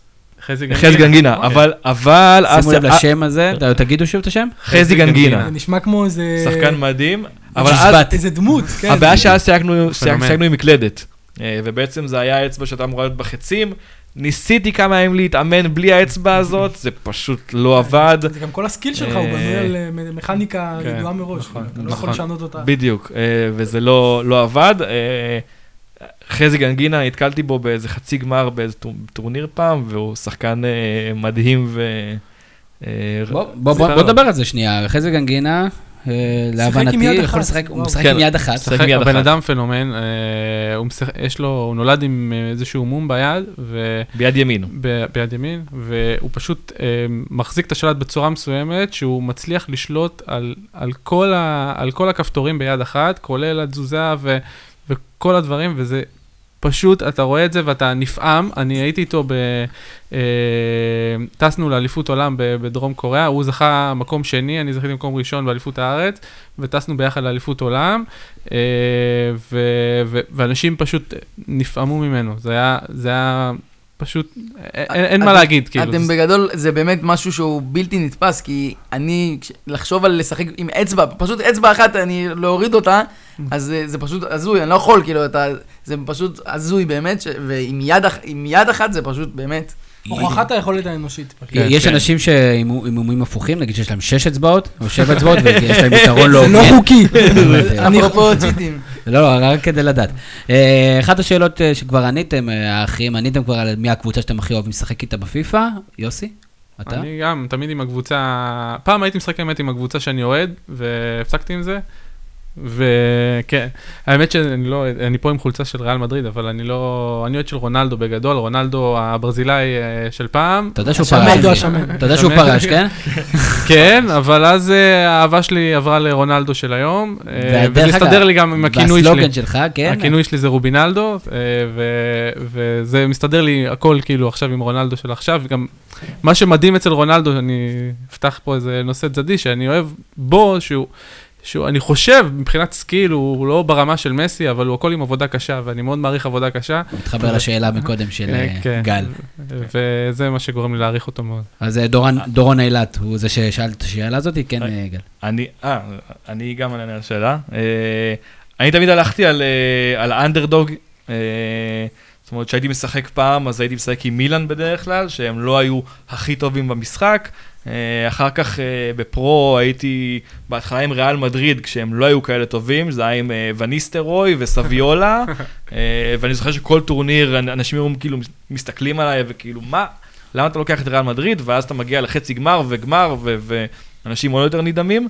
חזי גנגינה, אוקיי. אבל, אבל, שימו לב לשם הזה, תגידו שוב את השם. חזי גנגינה, זה נשמע כמו איזה... שחקן מדהים, אבל אז. איזה דמות, כן. הבעיה שאז. שיחקנו עם מקלדת, אה, ובעצם זה היה האצבע שהייתה אמורה להיות בחצים. ניסיתי כמה ימים להתאמן בלי האצבע הזאת, זה פשוט לא עבד. זה גם כל ה skill שלך, הוא אה, בנוי על אה, מכניקה כן, ידועה מראש. נכון, אתה לא יכול נכון. לשנות אותה. בדיוק, אה, וזה לא לא עבד. אה, חזי גנגינה, נתקלתי בו באיזה חצי גמר באיזה טור- טורניר פעם, והוא שחקן אה, מדהים ו... אה, בוא- נדבר על זה שנייה. חזי גנגינה, אה, להבנתי, עם יד יכול לשחק, הוא. משחק כן. עם יד אחת. משחק שחק- עם יד הבן. אדם פנומן, אה, הוא נולד עם אה, איזשהו מום ביד. ביד ימין. ביד ימין, והוא פשוט אה, מחזיק את השלט בצורה מסוימת, שהוא מצליח לשלוט על, על, כל, ה, על כל הכפתורים ביד אחת, כולל התזוזה וכל הדברים, וזה פשוט, אתה רואה את זה ואתה נפעם. אני הייתי איתו ב... אה, טסנו לאליפות עולם בדרום קוריאה, הוא זכה מקום שני, אני זכיתי מקום ראשון באליפות הארץ, וטסנו ביחד לאליפות עולם, אה, ו, ו, ואנשים פשוט נפעמו ממנו. זה היה, זה היה פשוט, אין, אין מה אתם- להגיד, כאילו. אתם זה- בגדול, זה באמת משהו שהוא בלתי נתפס, כי אני, לחשוב על לשחק עם אצבע, פשוט אצבע אחת, אני להוריד אותה, אז זה- זה פשוט הזוי, אני לא יכול, כאילו, אתה, זה פשוט הזוי באמת, ש- ועם יד עם יד אחת זה פשוט באמת, הוכחת היכולת האנושית. כן, יש כן. אנשים שעם אימונים הפוכים, נגיד שיש להם שש אצבעות, או שבע אצבעות, ויש להם יתרון לא זה לא. חוקי. אני- אפרופו צ'יטים. לא, לא, רק כדי לדעת. אה, אחת השאלות אה, שכבר עניתם, אה, האחים, עניתם כבר על מי הקבוצה שאתם הכי אוהבים לשחק איתה בפיפא? יוסי? אתה? אני גם, תמיד עם הקבוצה, פעם הייתי משחק באמת עם הקבוצה שאני אוהד, והפסקתי עם זה. וכן, האמת שאני לא, אני פה עם חולצה של ריאל מדריד, אבל אני לא, אני אוהד של רונלדו בגדול, רונלדו הברזילאי אה, של פעם. אתה יודע שהוא פרש. לא. אתה יודע שהוא. פרש, כן? כן, אבל אז אה, האהבה שלי עברה לרונלדו של היום, אה, וזה הסתדר לי גם עם הכינוי שלי. והסלוגן שלך, כן? הכינוי שלי זה רובינלדו, ו- וזה מסתדר לי הכל כאילו עכשיו עם רונלדו של עכשיו, וגם מה שמדהים אצל רונלדו, אני אפתח פה איזה נושא צדדי, שאני אוהב בו, שהוא, שהוא אני חושב, מבחינת skill, הוא לא ברמה של מסי, אבל הוא הכל עם עבודה קשה, ואני מאוד מעריך עבודה קשה. מתחבר לשאלה מקודם של אה, אה, כן. גל. וזה מה שגורם לי להעריך אותו מאוד. אז אה, דורון- אילת, הוא זה ששאל את השאלה הזאת? כן, גל. אני, גם אענה על השאלה. אני תמיד הלכתי על, האנדרדוג. זאת אומרת, כשהייתי משחק פעם, אז הייתי משחק עם מילאן בדרך כלל, שהם לא היו הכי טובים במשחק. אה, אחר כך אה, בפרו הייתי בהתחלה עם ריאל מדריד, כשהם לא היו כאלה טובים, זה היה עם אה, וניסטרוי וסביולה. ואני זוכר שכל טורניר, אנ- אנשים היו כאילו מסתכלים עליי וכאילו, מה? למה אתה לוקח את ריאל מדריד? ואז אתה מגיע לחצי גמר וגמר, ואנשים עוד יותר נדהמים.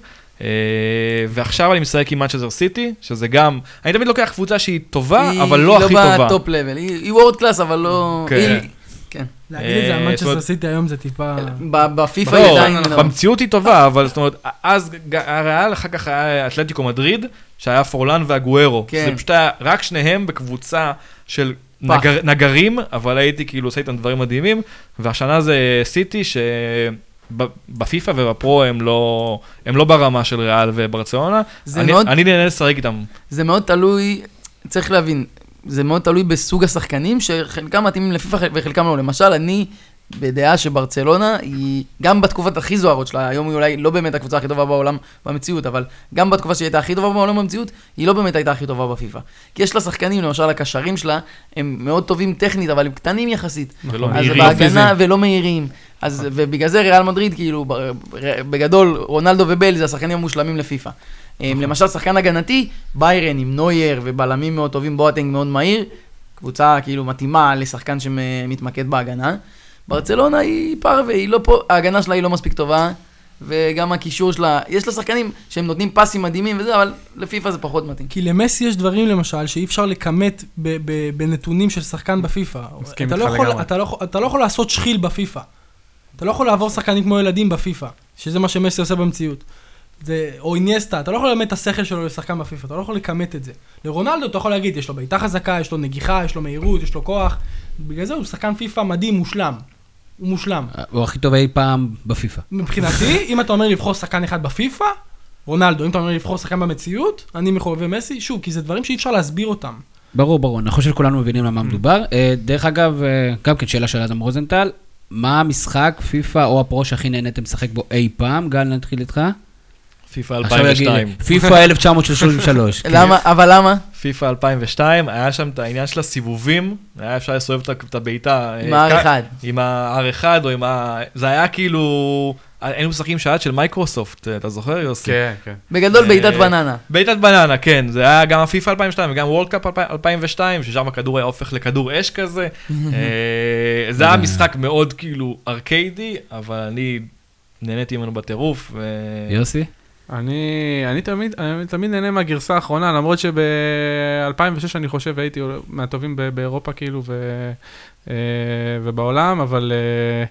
ועכשיו אני משחק עם מנצ'סטר סיטי, שזה גם, אני תמיד לוקח קבוצה שהיא טובה, היא- אבל לא הכי היא טובה. לא ב top level, היא היא world class, אבל לא... כן. להגיד את זה על אה, זאת מנצ'סטר סיטי היום זה טיפה... ב- בפיפא לא, היא עדיין... במציאות היא טובה, אבל זאת אומרת, אז הריאל, אחר כך היה אתלטיקו מדריד, שהיה פורלן ואגוארו. כן. זה פשוט היה רק שניהם בקבוצה של נגרים, אבל הייתי כאילו עושה איתם דברים מדהימים, והשנה זה סיטי, שבפיפא ובפרו הם לא, הם לא ברמה של ריאל וברצלונה. זה אני, מאוד- אני נהנה לשחק איתם. זה מאוד תלוי, צריך להבין, זה מאוד תלוי בסוג השחקנים, שחלקם מתאימים לפיפ"א וחלקם לא. למשל, אני בדעה שברצלונה היא, גם בתקופות הכי זוהרות שלה, היום היא אולי לא באמת הקבוצה הכי טובה בעולם במציאות, אבל גם בתקופה שהיא הייתה הכי טובה בעולם במציאות, היא לא באמת הייתה הכי טובה בפיפ"א. כי יש לה שחקנים, למשל הקשרים שלה, הם מאוד טובים טכנית, אבל הם קטנים יחסית. ולא אז מהירים. בהגנה ולא מהירים. אז, ובגלל זה ריאל מדריד, כאילו, בגדול, רונלדו ובל זה השחקנים המושלמים לפיפ"א. הם, למשל, שחקן הגנתי, ביירן עם נוייר ובלמים מאוד טובים, בואטנג מאוד מהיר, קבוצה כאילו מתאימה לשחקן שמתמקד בהגנה. ברצלונה היא פרווה, היא לא פה, ההגנה שלה היא לא מספיק טובה, וגם הקישור שלה, יש לה שחקנים שהם נותנים פסים מדהימים וזה, אבל לפיפ"א זה פחות מתאים. כי למסי יש דברים למשל שאי אפשר לכמת ב- ב- בנתונים של שחקן בפיפא. מסכים אתה לא איתך לגמרי. אתה לא יכול- אתה לא יכול לעשות שחיל בפיפא. אתה לא יכול לעבור שחקנים כמו ילדים בפיפא, שזה מה שמסי עושה במציאות. זה, או איניאסטה, אתה לא יכול ללמד את השכל שלו לשחקן בפיפא, אתה לא יכול לכמת את זה. לרונלדו אתה יכול להגיד, יש לו בעיטה חזקה, יש לו נגיחה, יש לו מהירות, יש לו כוח. בגלל זה הוא שחקן פיפא מדהים, מושלם. הוא מושלם. הוא הכי טוב אי פעם בפיפא. מבחינתי, אם אתה אומר לבחור שחקן אחד בפיפא, רונלדו, אם אתה אומר לבחור שחקן במציאות, אני מחובבי מסי, שוב, כי זה דברים שאי אפשר להסביר אותם. ברור, ברור, אני חושב שכולנו מבינים למה מדובר. אה, דרך אגב, אה, גם כן שאלה של אדם רוזנטל, מה המשחק, פיפא או הפרו שהכי נהניתם לשחק בו אי פעם? גל, נתחיל איתך. פיפא עכשיו יגיד, 2002. פיפא 1933. כן. למה, אבל למה? פיפא 2002, היה שם את העניין של הסיבובים, היה אפשר לסובב את הבעיטה. עם אה, ה-R1. כ- עם ה-R1 או עם ה... זה היה כאילו... היינו משחקים שעד של מייקרוסופט, אתה זוכר יוסי? כן, כן. בגדול אה, בעיטת בננה. בעיטת בננה, כן, זה היה גם הפיפא 2002 וגם World Cup 2002, ששם הכדור היה הופך לכדור אש כזה. אה, זה היה משחק מאוד כאילו ארקיידי, אבל אני נהניתי ממנו בטירוף. יוסי? אני, אני תמיד, אני תמיד נהנה מהגרסה האחרונה, למרות שב-2006 אני חושב הייתי מהטובים באירופה כאילו ו, אה, ובעולם, אבל, אה,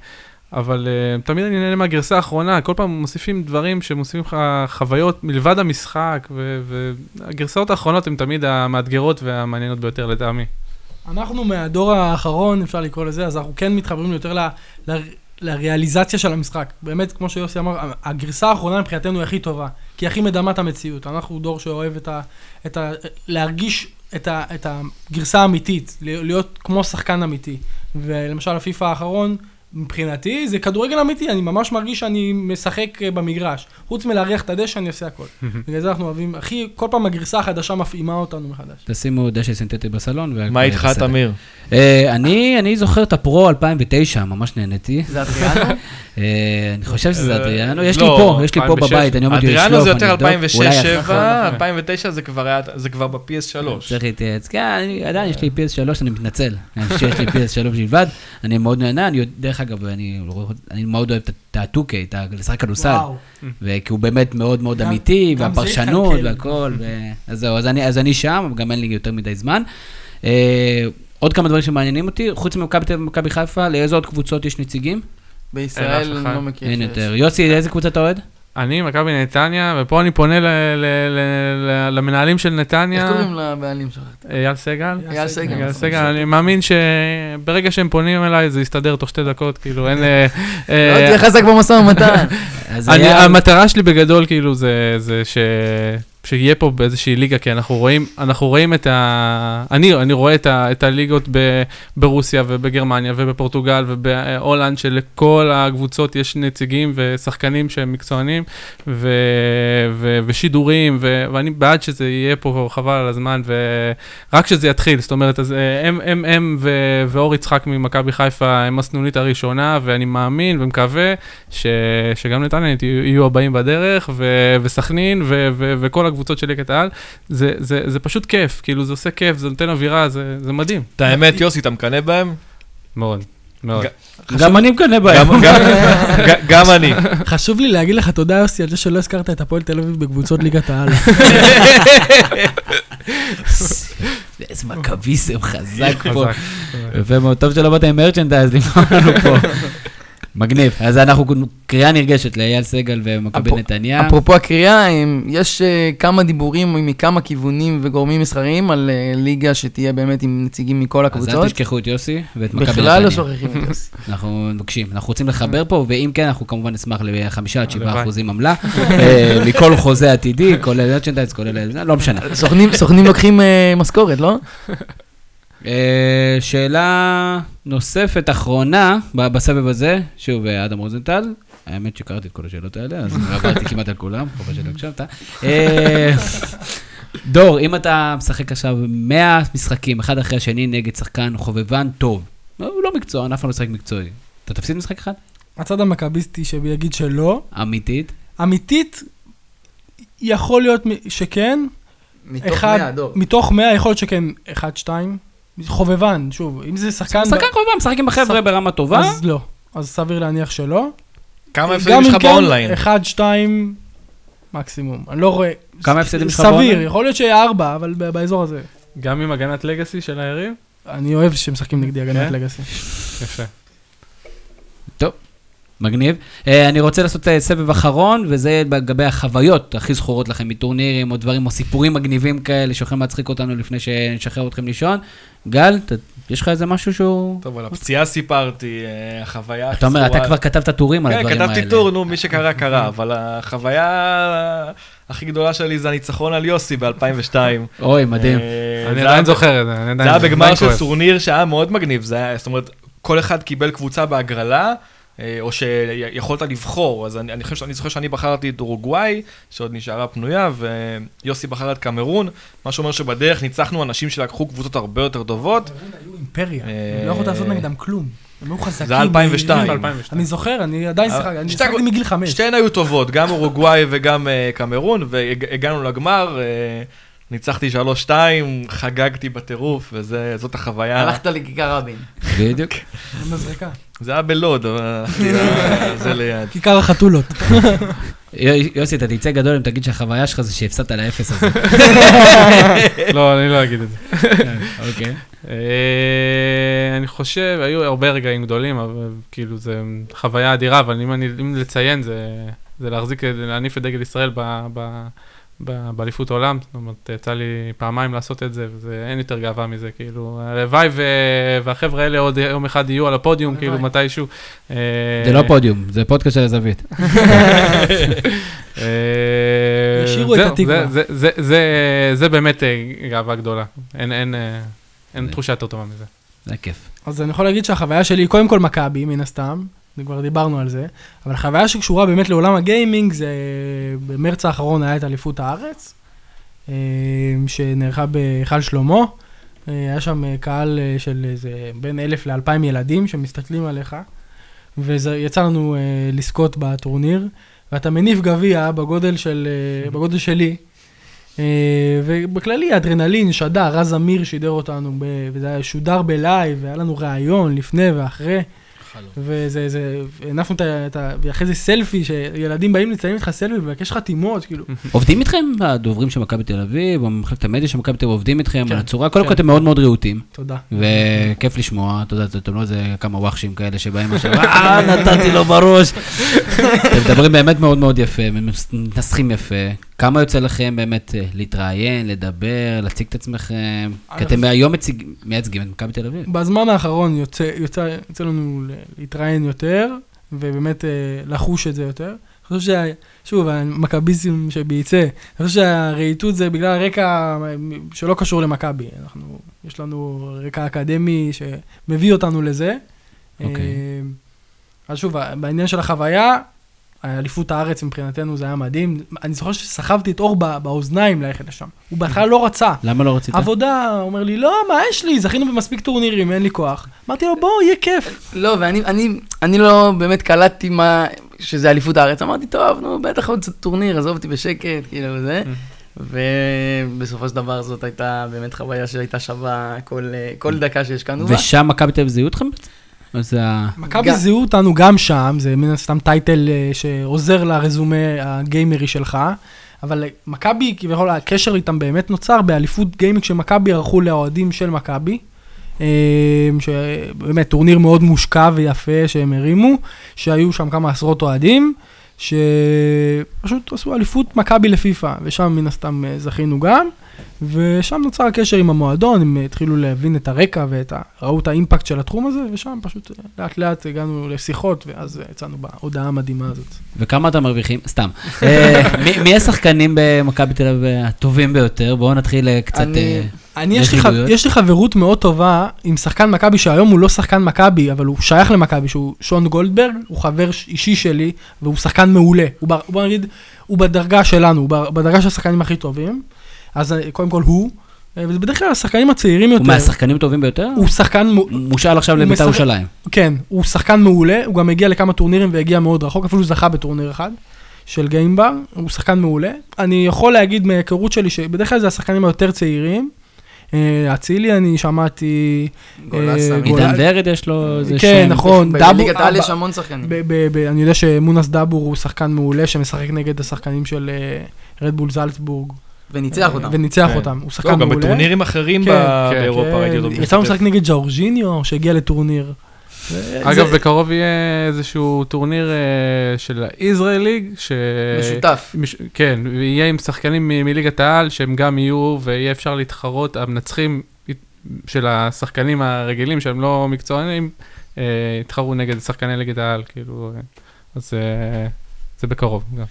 אבל אה, תמיד אני נהנה מהגרסה האחרונה, כל פעם מוסיפים דברים שמוסיפים לך חוויות מלבד המשחק, ו- והגרסאות האחרונות הן תמיד המאתגרות והמעניינות ביותר לטעמי. אנחנו מהדור האחרון, אפשר לקרוא לזה, אז אנחנו כן מתחברים יותר ל, ל, לריאליזציה של המשחק. באמת, כמו שיוסי אמר, הגרסה האחרונה מבחינתנו היא הכי טובה, כי היא הכי מדמה את המציאות. אנחנו דור שאוהב את ה... את ה להרגיש את, ה, את הגרסה האמיתית, להיות כמו שחקן אמיתי. ולמשל, הפיפא האחרון, מבחינתי, זה כדורגל אמיתי, אני ממש מרגיש שאני משחק אה, במגרש. חוץ מלהריח את הדשא, אני עושה הכל. בגלל זה אנחנו אוהבים, הכי, כל פעם הגרסה החדשה מפעימה אותנו מחדש. תשימו דשא סינתטי בסלון. מה איתך. תמיר? אה, אני אני זוכר את הפרו 2009, ממש נהניתי. זה אדריאנו? אה, אני חושב שזה אדריאנו, יש לי לא, פה, יש לי פה 2006. בבית, אני עומד אדריאנו זה יותר אני אבדוק, אולי 2006-2007, אחר- 2009 זה כבר היה, זה כבר ב-PS3. צריך להתייעץ. כן, אני- עדיין יש לי PS3, אני מתנצל. יש לי PS3 בלבד, אני מאוד נהנה, אני, יודע- דרך אגב, אני אני מאוד אוהב את ה-2K, את לשחק כדורסל. כי הוא באמת מאוד מאוד גם- אמיתי, גם והפרשנות. והכל, ו- אז זהו, אז אני- אז אני שם, גם אין לי יותר מדי זמן. אה, עוד כמה דברים שמעניינים אותי, חוץ ממכבי תל אביב ומכבי חיפה, לאיזה עוד קבוצות יש נציגים? בישראל אני. לא מכיר. אין. יותר. יוסי, לאיזה קבוצה אתה אוהד? אני, מכבי נתניה, ופה אני פונה למנהלים של נתניה. איך קוראים לבעלים שלך? אייל סגל. אייל סגל. אייל סגל, אני מאמין שברגע שהם פונים אליי זה יסתדר תוך שתי דקות, כאילו אין... אה, אה, לא תהיה חזק במשא ומתן. המטרה שלי בגדול כאילו זה ש... שיהיה פה באיזושהי ליגה, כי אנחנו רואים, אנחנו רואים את ה... אני, אני רואה את, ה, את הליגות ב, ברוסיה ובגרמניה ובפורטוגל ובהולנד, שלכל הקבוצות יש נציגים ושחקנים שהם מקצוענים ו, ו, ושידורים, ו, ואני בעד שזה יהיה פה חבל על הזמן, ורק שזה יתחיל, זאת אומרת, אז אה, הם, הם, הם ו, ואור יצחק ממכבי חיפה הם הסנונית הראשונה, ואני מאמין ומקווה ש, שגם נתניה יהיו הבאים בדרך, ו, וסכנין, ו, ו, וכל הקבוצות של ליגת העל, זה, זה, זה פשוט כיף, כאילו זה עושה כיף, זה נותן אווירה, זה, זה מדהים. את האמת, יוסי, אתה מקנא בהם? מאוד, מאוד. גם אני מקנא בהם. גם- אני. חשוב לי להגיד לך תודה, יוסי, על זה שלא הזכרת את הפועל תל אביב בקבוצות ליגת העל. איזה מכביסם חזק פה. יפה מאוד, טוב שלא באת עם מרצ'נדייז למכור לנו פה. מגניב. אז אנחנו קריאה נרגשת לאייל סגל ומכבי נתניה. אפרופו הקריאה, יש אה, כמה דיבורים מכמה כיוונים וגורמים מסחריים על אה, ליגה שתהיה באמת עם נציגים מכל אז אל הקבוצות. תשכחו את יוסי ואת מכבי נתניה. בכלל לא שוכחים את יוסי. אנחנו מבקשים, אנחנו רוצים לחבר פה, ואם כן, אנחנו כמובן נשמח לחמישה עד שבעה. אחוזים עמלה, אה, מכל חוזה עתידי, כולל מרצ'נדייז, כולל, לא משנה. סוכנים- לוקחים משכורת, לא? אה, שאלה נוספת, אחרונה, בסבב הזה, שוב, אה, אדם רוזנטל. האמת שקראתי את כל השאלות האלה, אז עברתי כמעט על כולם, חבל שלא הקשבת. אה, דור, אם אתה משחק עכשיו 100 משחקים, אחד אחרי השני, נגד שחקן חובבן טוב, לא, הוא לא מקצוען, אף פעם לא משחק מקצועי, אתה תפסיד משחק אחד? הצד המכביסטי שיגיד שלא. אמיתית? אמיתית, יכול להיות שכן. מתוך אחד, 100, דור. מתוך 100 יכול להיות שכן, אחד, שתיים. חובבן, שוב, אם זה שחקן... שחקן חובבן, משחק עם החבר'ה שח- ברמה טובה. אז לא. אז סביר להניח שלא. כמה הפסדים יש לך כן, באונליין? אחד, שתיים, מקסימום. אני לא רואה... כמה הפסדים יש לך סביר, באונליין? יכול להיות שיהיה ארבע, אבל ב- באזור הזה. גם עם הגנת לגאסי של היריב? אני אוהב שמשחקים נגדי הגנת כן? לגאסי. יפה. מגניב. אה, אני רוצה לעשות אה, סבב אחרון, וזה לגבי החוויות הכי זכורות לכם מטורנירים, או דברים, או סיפורים מגניבים כאלה שיכולים להצחיק אותנו לפני שנשחרר אתכם לישון. גל, ת- יש לך איזה משהו שהוא... טוב, על הפציעה סיפרתי, אה, החוויה... אתה אומר, אתה כבר כתבת טורים על כן, הדברים האלה. כתבתי טור, נו, מי שקרא, קרא, אבל החוויה הכי גדולה שלי זה הניצחון על יוסי ב-2002. אוי, מדהים. אני עדיין זוכר את זה, אני עדיין... זה היה בגמר של. טורניר שהיה מאוד מגניב, זה היה, זאת אומרת, כל אחד קיבל קבוצה בהגרלה, או שיכולת לבחור, אז אני, אני חושב שאני זוכר שאני בחרתי את אורוגוואי, שעוד נשארה פנויה, ויוסי בחר את קמרון, מה שאומר שבדרך ניצחנו אנשים שלקחו קבוצות הרבה יותר טובות. היו אימפריה, אה, לא יכולת לעשות נגדם כלום. הם היו חזקים. זה היה 2002. מהירים. 2002. אני זוכר, אני עדיין אה, שיחק, אני שתי שיחקתי מגיל חמש. שתיהן היו טובות, גם אורוגוואי וגם אה, קמרון, והגענו לגמר, אה, ניצחתי 3-2, חגגתי בטירוף, וזאת החוויה. הלכת לכיכר רבין. בדיוק. מזרקה. זה היה בלוד, אבל ל- זה ליד. כיכר החתולות. יו- יוסי, אתה תצא גדול אם תגיד שהחוויה שלך זה שהפסדת לאפס הזה. לא, אני לא אגיד את זה. אוקיי. אה, אני חושב, היו הרבה רגעים גדולים, אבל כאילו זה חוויה אדירה, אבל אם לציין, זה, זה להחזיק, להניף את דגל ישראל ב- באליפות העולם, זאת אומרת, יצא לי פעמיים לעשות את זה, ואין יותר גאווה מזה, כאילו, הלוואי ו- והחבר'ה האלה עוד יום אחד יהיו על הפודיום, הלוואי. כאילו, מתישהו. אה, זה לא פודיום, זה פודקאסט של הזווית. אה, ישירו את התקווה. זה- זה- זה- זה- זה באמת אה, גאווה גדולה, אין- תחושה יותר טובה מזה. זה כיף. אז אני יכול להגיד שהחוויה שלי היא קודם כל מכבי, מן הסתם, כבר דיברנו על זה, אבל החוויה שקשורה באמת לעולם הגיימינג זה במרץ האחרון היה את אליפות הארץ, אה, שנערכה בהיכל שלמה. אה, היה שם אה, קהל של איזה בין אלף לאלפיים ילדים שמסתכלים עליך, ויצא לנו לזכות בטורניר, ואתה מניף גביע בגודל, של, בגודל שלי. ובכללי, אדרנלין, שדר, רז אמיר שידר אותנו, וזה היה שודר בלייב, והיה לנו ראיון לפני ואחרי. וזה, זה, הנפנו את ה... ואחרי זה סלפי, שילדים באים לציין איתך סלפי ולבקש חתימות, כאילו. עובדים איתכם הדוברים של מכבי תל אביב, או מחלקת המדיה של מכבי תל אביב, עובדים איתכם כן, על הצורה, קודם כן. כל אתם מאוד מאוד רהוטים, תודה. וכיף לשמוע, אתה יודע, אתם לא איזה כמה וואחשים כאלה שבאים עכשיו, אה, נתתי לו בראש. אתם מדברים באמת מאוד מאוד יפה, מנסחים יפה. כמה יוצא לכם באמת אה, להתראיין, לדבר, להציג את עצמכם? כי אתם היום מציג- מייצגים את מכבי תל אביב. בזמן האחרון יוצא, יוצא, יוצא לנו להתראיין יותר, ובאמת אה, לחוש את זה יותר. אני חושב שה... שוב, המכביזם שבייצא, אני חושב שהרהיטות זה בגלל הרקע שלא קשור למכבי. אנחנו, יש לנו רקע אקדמי שמביא אותנו לזה. אוקיי. אה, אז שוב, בעניין של החוויה, אליפות הארץ מבחינתנו זה היה מדהים. אני זוכר שסחבתי את אור בא- באוזניים ללכת לשם. הוא בהתחלה לא רצה. למה לא רצית? עבודה, הוא אומר לי, לא, מה יש לי? זכינו במספיק טורנירים, אין לי כוח. אמרתי לו, בוא, יהיה כיף. לא, ואני אני, אני לא באמת קלטתי מה, שזה אליפות הארץ. אמרתי, טוב, נו, בטח עוד טורניר, עזוב אותי בשקט, כאילו, זה. ובסופו של דבר זאת הייתה באמת חוויה שהייתה שווה כל, כל דקה שהשקענו בה. ושם מכבי תל אביב זיהו אתכם בעצם? או זה ה... מכבי זיהו אותנו גם שם, זה מן הסתם title אה, שעוזר לרזומה הגיימרי שלך, אבל מכבי, כביכול הקשר איתם באמת נוצר באליפות גיימינג שמכבי ערכו לאוהדים של מכבי. אה, שבאמת טורניר מאוד מושקע ויפה שהם הרימו, שהיו שם כמה עשרות אוהדים, שפשוט עשו אליפות מכבי לפיפא, ושם מן הסתם אה, זכינו גם, ושם נוצר הקשר עם המועדון, הם התחילו להבין את הרקע ואת ה... ראו את האימפקט של התחום הזה, ושם פשוט אה, לאט לאט הגענו לשיחות, ואז אה, יצאנו בהודעה המדהימה הזאת. וכמה אתם מרוויחים? סתם. אה, מי- השחקנים במכבי תל אביב הטובים ביותר? בואו נתחיל קצת... אני- יש לי? יש לי חברות מאוד טובה עם שחקן מכבי, שהיום הוא לא שחקן מכבי, אבל הוא שייך למכבי, שהוא שון גולדברג, הוא חבר אישי שלי, והוא שחקן מעולה. הוא. בוא נגיד, הוא בדרגה שלנו, הוא בדרגה של השחקנים הכי טובים. אז אה, קודם כל הוא, אה, ובדרך כלל השחקנים הצעירים יותר, הוא מהשחקנים הטובים ביותר? הוא שחקן, מו- מושאל עכשיו לבית"ר משחק- ירושלים. כן, הוא שחקן מעולה, הוא גם הגיע לכמה טורנירים והגיע מאוד רחוק, אפילו זכה בטורניר אחד של גיימבר, הוא שחקן מעולה. אני יכול להגיד מההיכרות שלי שבדרך כלל זה השחקנים היותר צעירים. אה, אצילי אני שמעתי, עידן ורד יש לו איזה כן, שם. נכון, בליגת העל יש המון שחקנים. אני יודע שמונס דאבור הוא שחקן מעולה שמשחק נגד השחקנים של רדבול זלצבורג. וניצח אותם. וניצח כן. אותם, הוא לא, שחקן גם מעולה. בטורנירים אחרים כן, ב- כן, באירופה כן, ראיתי אותו. יצא. לשחק נגד ג'אורג'יניו שהגיע לטורניר. אגב, זה- בקרוב יהיה איזשהו טורניר אה, של היזרעאל ליג, ש... משותף. מש... כן, ויהיה עם שחקנים מ- מליגת העל, שהם גם יהיו, ויהיה אפשר להתחרות, המנצחים של השחקנים הרגילים, שהם לא מקצוענים, אה, יתחרו נגד שחקני ליגת העל, כאילו, אה, אז אה, זה בקרוב גם.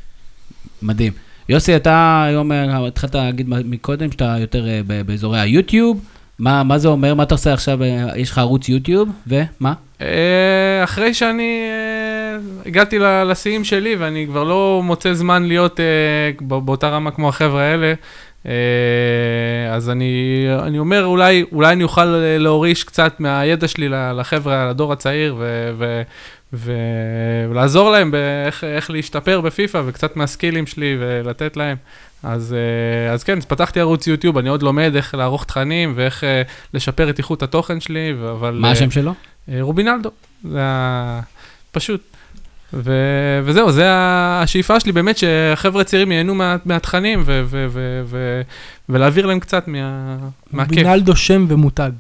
מדהים. יוסי, אתה היום אה, התחלת להגיד מקודם שאתה יותר אה, באזורי היוטיוב. מה מה זה אומר? מה אתה עושה עכשיו? אה, יש לך ערוץ יוטיוב, ומה? אחרי שאני הגעתי לשיאים שלי, ואני כבר לא מוצא זמן להיות באותה רמה כמו החבר'ה האלה, אז אני, אני אומר, אולי, אולי אני אוכל להוריש קצת מהידע שלי לחבר'ה, לדור הצעיר, ו, ו, ולעזור להם באיך איך להשתפר בפיפא, וקצת מהסקילים שלי ולתת להם. אז, אה, אז כן, אז פתחתי ערוץ יוטיוב, אני עוד לומד איך לערוך תכנים ואיך אה, לשפר את איכות התוכן שלי, אבל... מה אה, השם שלו? רובינלדו, זה. פשוט. ו... וזהו, זה השאיפה שלי באמת שהחבר'ה הצעירים ייהנו מה... מהתכנים ו... ו... ו... ו... ולהעביר להם קצת מה... מהכיף. בינלדו שם ומותג.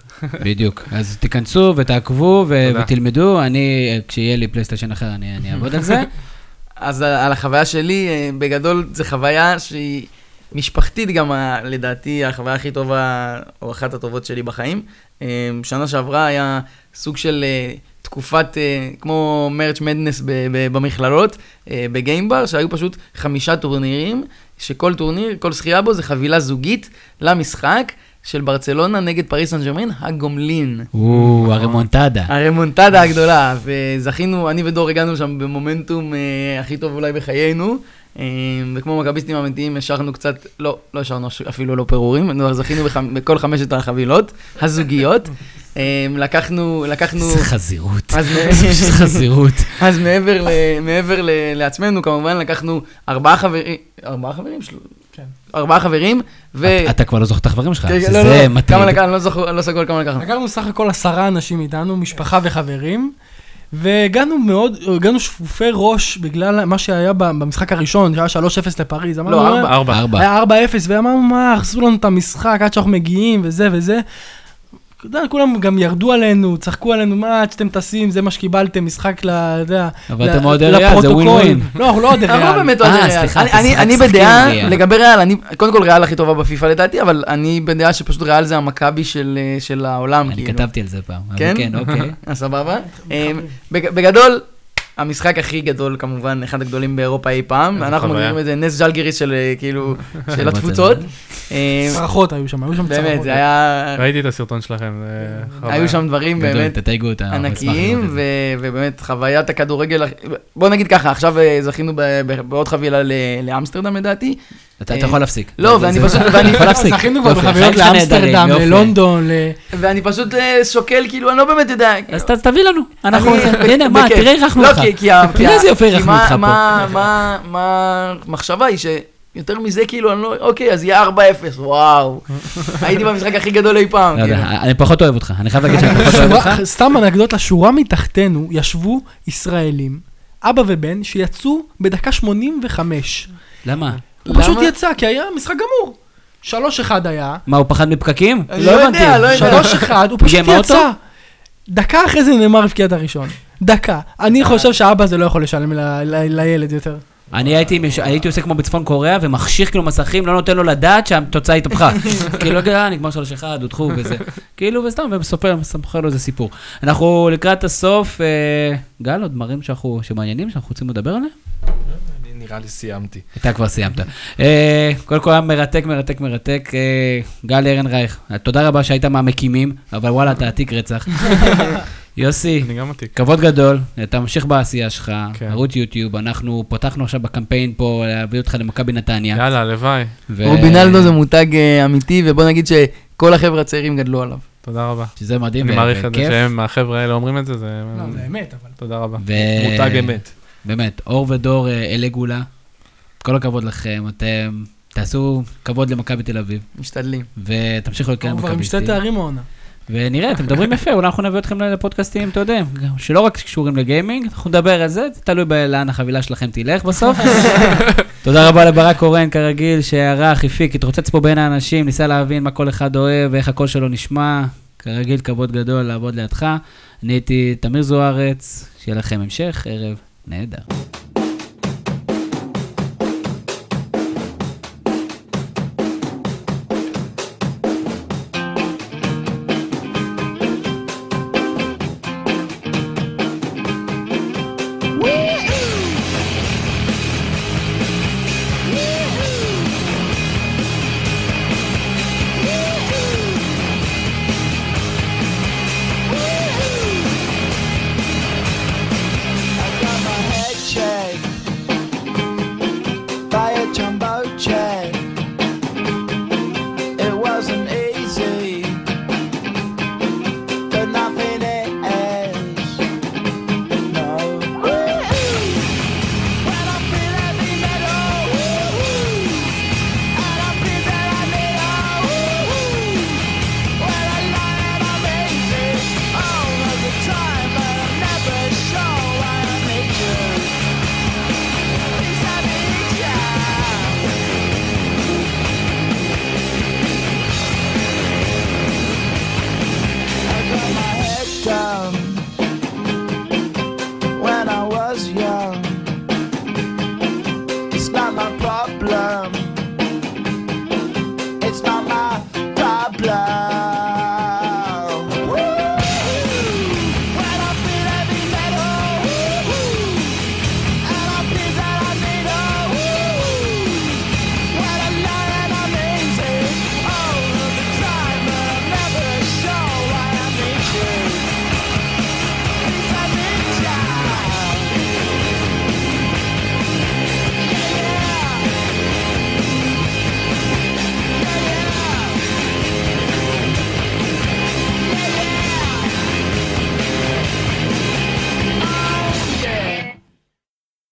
בדיוק. אז תיכנסו ותעקבו ו-. ותלמדו. אני, אה, כשיהיה לי פלייסטיישן אחר, אני אני אעבוד על זה. אז על- על החוויה שלי, אה, בגדול זו חוויה שהיא משפחתית גם, ה- לדעתי, החוויה הכי טובה, או אחת הטובות שלי בחיים. אה, שנה שעברה היה סוג של אה, תקופת, אה, כמו March Madness במכללות, אה, בגיימבר, שהיו פשוט חמישה טורנירים, שכל טורניר, כל זכייה בו זה חבילה זוגית למשחק של ברצלונה נגד פריס סן ג'רמן, הגומלין. או, הרמונטדה. הרמונטדה הגדולה, וזכינו, אני ודור הגענו לשם במומנטום אה, הכי טוב אולי בחיינו, וכמו מכביסטים אמיתיים השארנו קצת, לא, לא השארנו אפילו לא פירורים, אנחנו זכינו בח, בכל חמשת החבילות הזוגיות. אה, לקחנו, לקחנו, איזה חזירות. איזה חזירות. אז מעבר, ל, מעבר ל, לעצמנו, כמובן לקחנו ארבעה חברים, ארבעה חברים? כן. ארבעה חברים, ו... אתה- כבר לא זוכר את החברים שלך, כן, כן, זה לא, לא, מטריד. כמה לקחנו, אני לא זוכר, אני לא סגור כמה לקחנו. לקחנו סך הכל עשרה אנשים איתנו, משפחה וחברים, והגענו מאוד, הגענו שפופי ראש בגלל מה שהיה במשחק הראשון, שהיה 3-0 לפריז. לא, "אה, ארבע. ארבע. ארבע. היה 4-0, ואמרנו, מה, הרסו לנו את המשחק עד שאנחנו מגיעים, וזה וזה. אתה יודע, כולם גם ירדו עלינו, צחקו עלינו, מה, עד שאתם טסים, זה מה שקיבלתם, משחק ל... אתה יודע, אבל אתם אוהדי ריאל, זה לפרוטוקול." ווין ווין. לא, אנחנו לא אוהדי אנחנו ריאל. לא באמת אוהדי ריאל. סליחה, אני- בדעה. לגבי ריאל, אני, קודם כל ריאל הכי טובה בפיפא לדעתי, אבל אני בדעה שפשוט ריאל זה המכבי של אה, של העולם, אני כאילו. כתבתי על זה פעם. כן? כן, אוקיי. סבבה. בג- בגדול, המשחק הכי גדול כמובן, אחד הגדולים באירופה אי פעם, אנחנו. מגדירים את זה נס ג'לגיריס של אה, כאילו, של התפוצות. אה, צרחות היו שם, היו שם צרחות. באמת, זה היה, ראיתי את הסרטון שלכם, זה חוויה. היו שם דברים באמת ענקיים, ובאמת חוויית הכדורגל, הכ- בוא נגיד ככה, עכשיו אה, זכינו ב- ב- בעוד חבילה לאמסטרדם לדעתי. אתה אתה יכול להפסיק. לא, ואני פשוט- ואני- יכול להפסיק. זכינו כבר נהדרים, לאמסטרדם. ללונדון, ל... ואני פשוט אה, שוקל, כאילו, אני לא באמת יודע. אז תביא לנו. אנחנו... הנה, מה. תראה, אירחנו לא, אותך. תראה איזה יופי מה- אותך פה. מה- מה- מה המחשבה היא שיותר מזה, כאילו, אני לא, אוקיי, אז יהיה 4-0, וואו. הייתי במשחק הכי גדול אי פעם. לא יודע, כאילו. אני פחות אוהב אותך. אני חייב להגיד שאני פחות אוהב אותך. סתם אנקדוטה, שורה מתחתנו ישבו ישראלים, אבא ובן, שיצאו בדקה 85. למה? הוא פשוט? יצא, כי היה משחק גמור. 3-1 היה, מה, הוא פחד מפקקים? אני לא יודע, לא יודע. 3-1, הוא פשוט יצא. דקה אחרי זה נאמר הבקיע את הראשון. דקה. אני חושב שאבא זה לא יכול לשלם לילד יותר. אני הייתי, מש- הייתי עושה כמו בצפון קוריאה, ומכשיר כאילו מסכים, לא נותן לו לדעת שהתוצאה התהפכה. כאילו, אה, נגמר 3-1, הודחו וזה. כאילו, וסתם, ומספר, מספר לו איזה סיפור. אנחנו לקראת הסוף, אה, גל, עוד דברים שאנחנו, שמעניינים, שאנחנו רוצים לדבר עליהם? אני נראה לי סיימתי. אתה כבר סיימת. אה, קודם כל היה מרתק, מרתק, מרתק. אה, גל ארנרייך, תודה רבה שהיית מהמקימים, אבל וואלה, אתה עתיק רצח. יוסי, אני גם עתיק. כבוד גדול, אתה ממשיך בעשייה שלך, כן. ערוץ יוטיוב, אנחנו פתחנו עכשיו בקמפיין פה להביא אותך למכבי נתניה. יאללה, הלוואי. ו- רובינלדו זה מותג אה, אמיתי, ובוא נגיד שכל החבר'ה הצעירים גדלו עליו. תודה רבה. שזה מדהים אני ו- מעריך את זה וכיף. שהם, החבר'ה האלה אומרים את זה, זה... לא, זה אמת, אבל... תודה רבה. ו- מותג אמת. באמת, אור ודור אה, אלי גולה, כל הכבוד לכם, אתם תעשו כבוד למכבי תל אביב, משתדלים. ותמשיכו לקרוא הוא כבר עם שתי. תארים העונה. ונראה, אתם מדברים יפה, אולי אנחנו נביא אתכם לפודקאסטים, אתה יודע, שלא רק קשורים לגיימינג, אנחנו נדבר על זה, זה תלוי לאן החבילה שלכם תלך בסוף. תודה רבה לברק קורן, כרגיל, שערך, הפיק, התרוצץ פה בין האנשים, ניסה להבין מה כל אחד אוהב ואיך הקול שלו נשמע. כרגיל, כבוד גדול לעבוד לידך. אני הייתי תמיר זוארץ, שיהיה לכם המשך ערב né, Dan?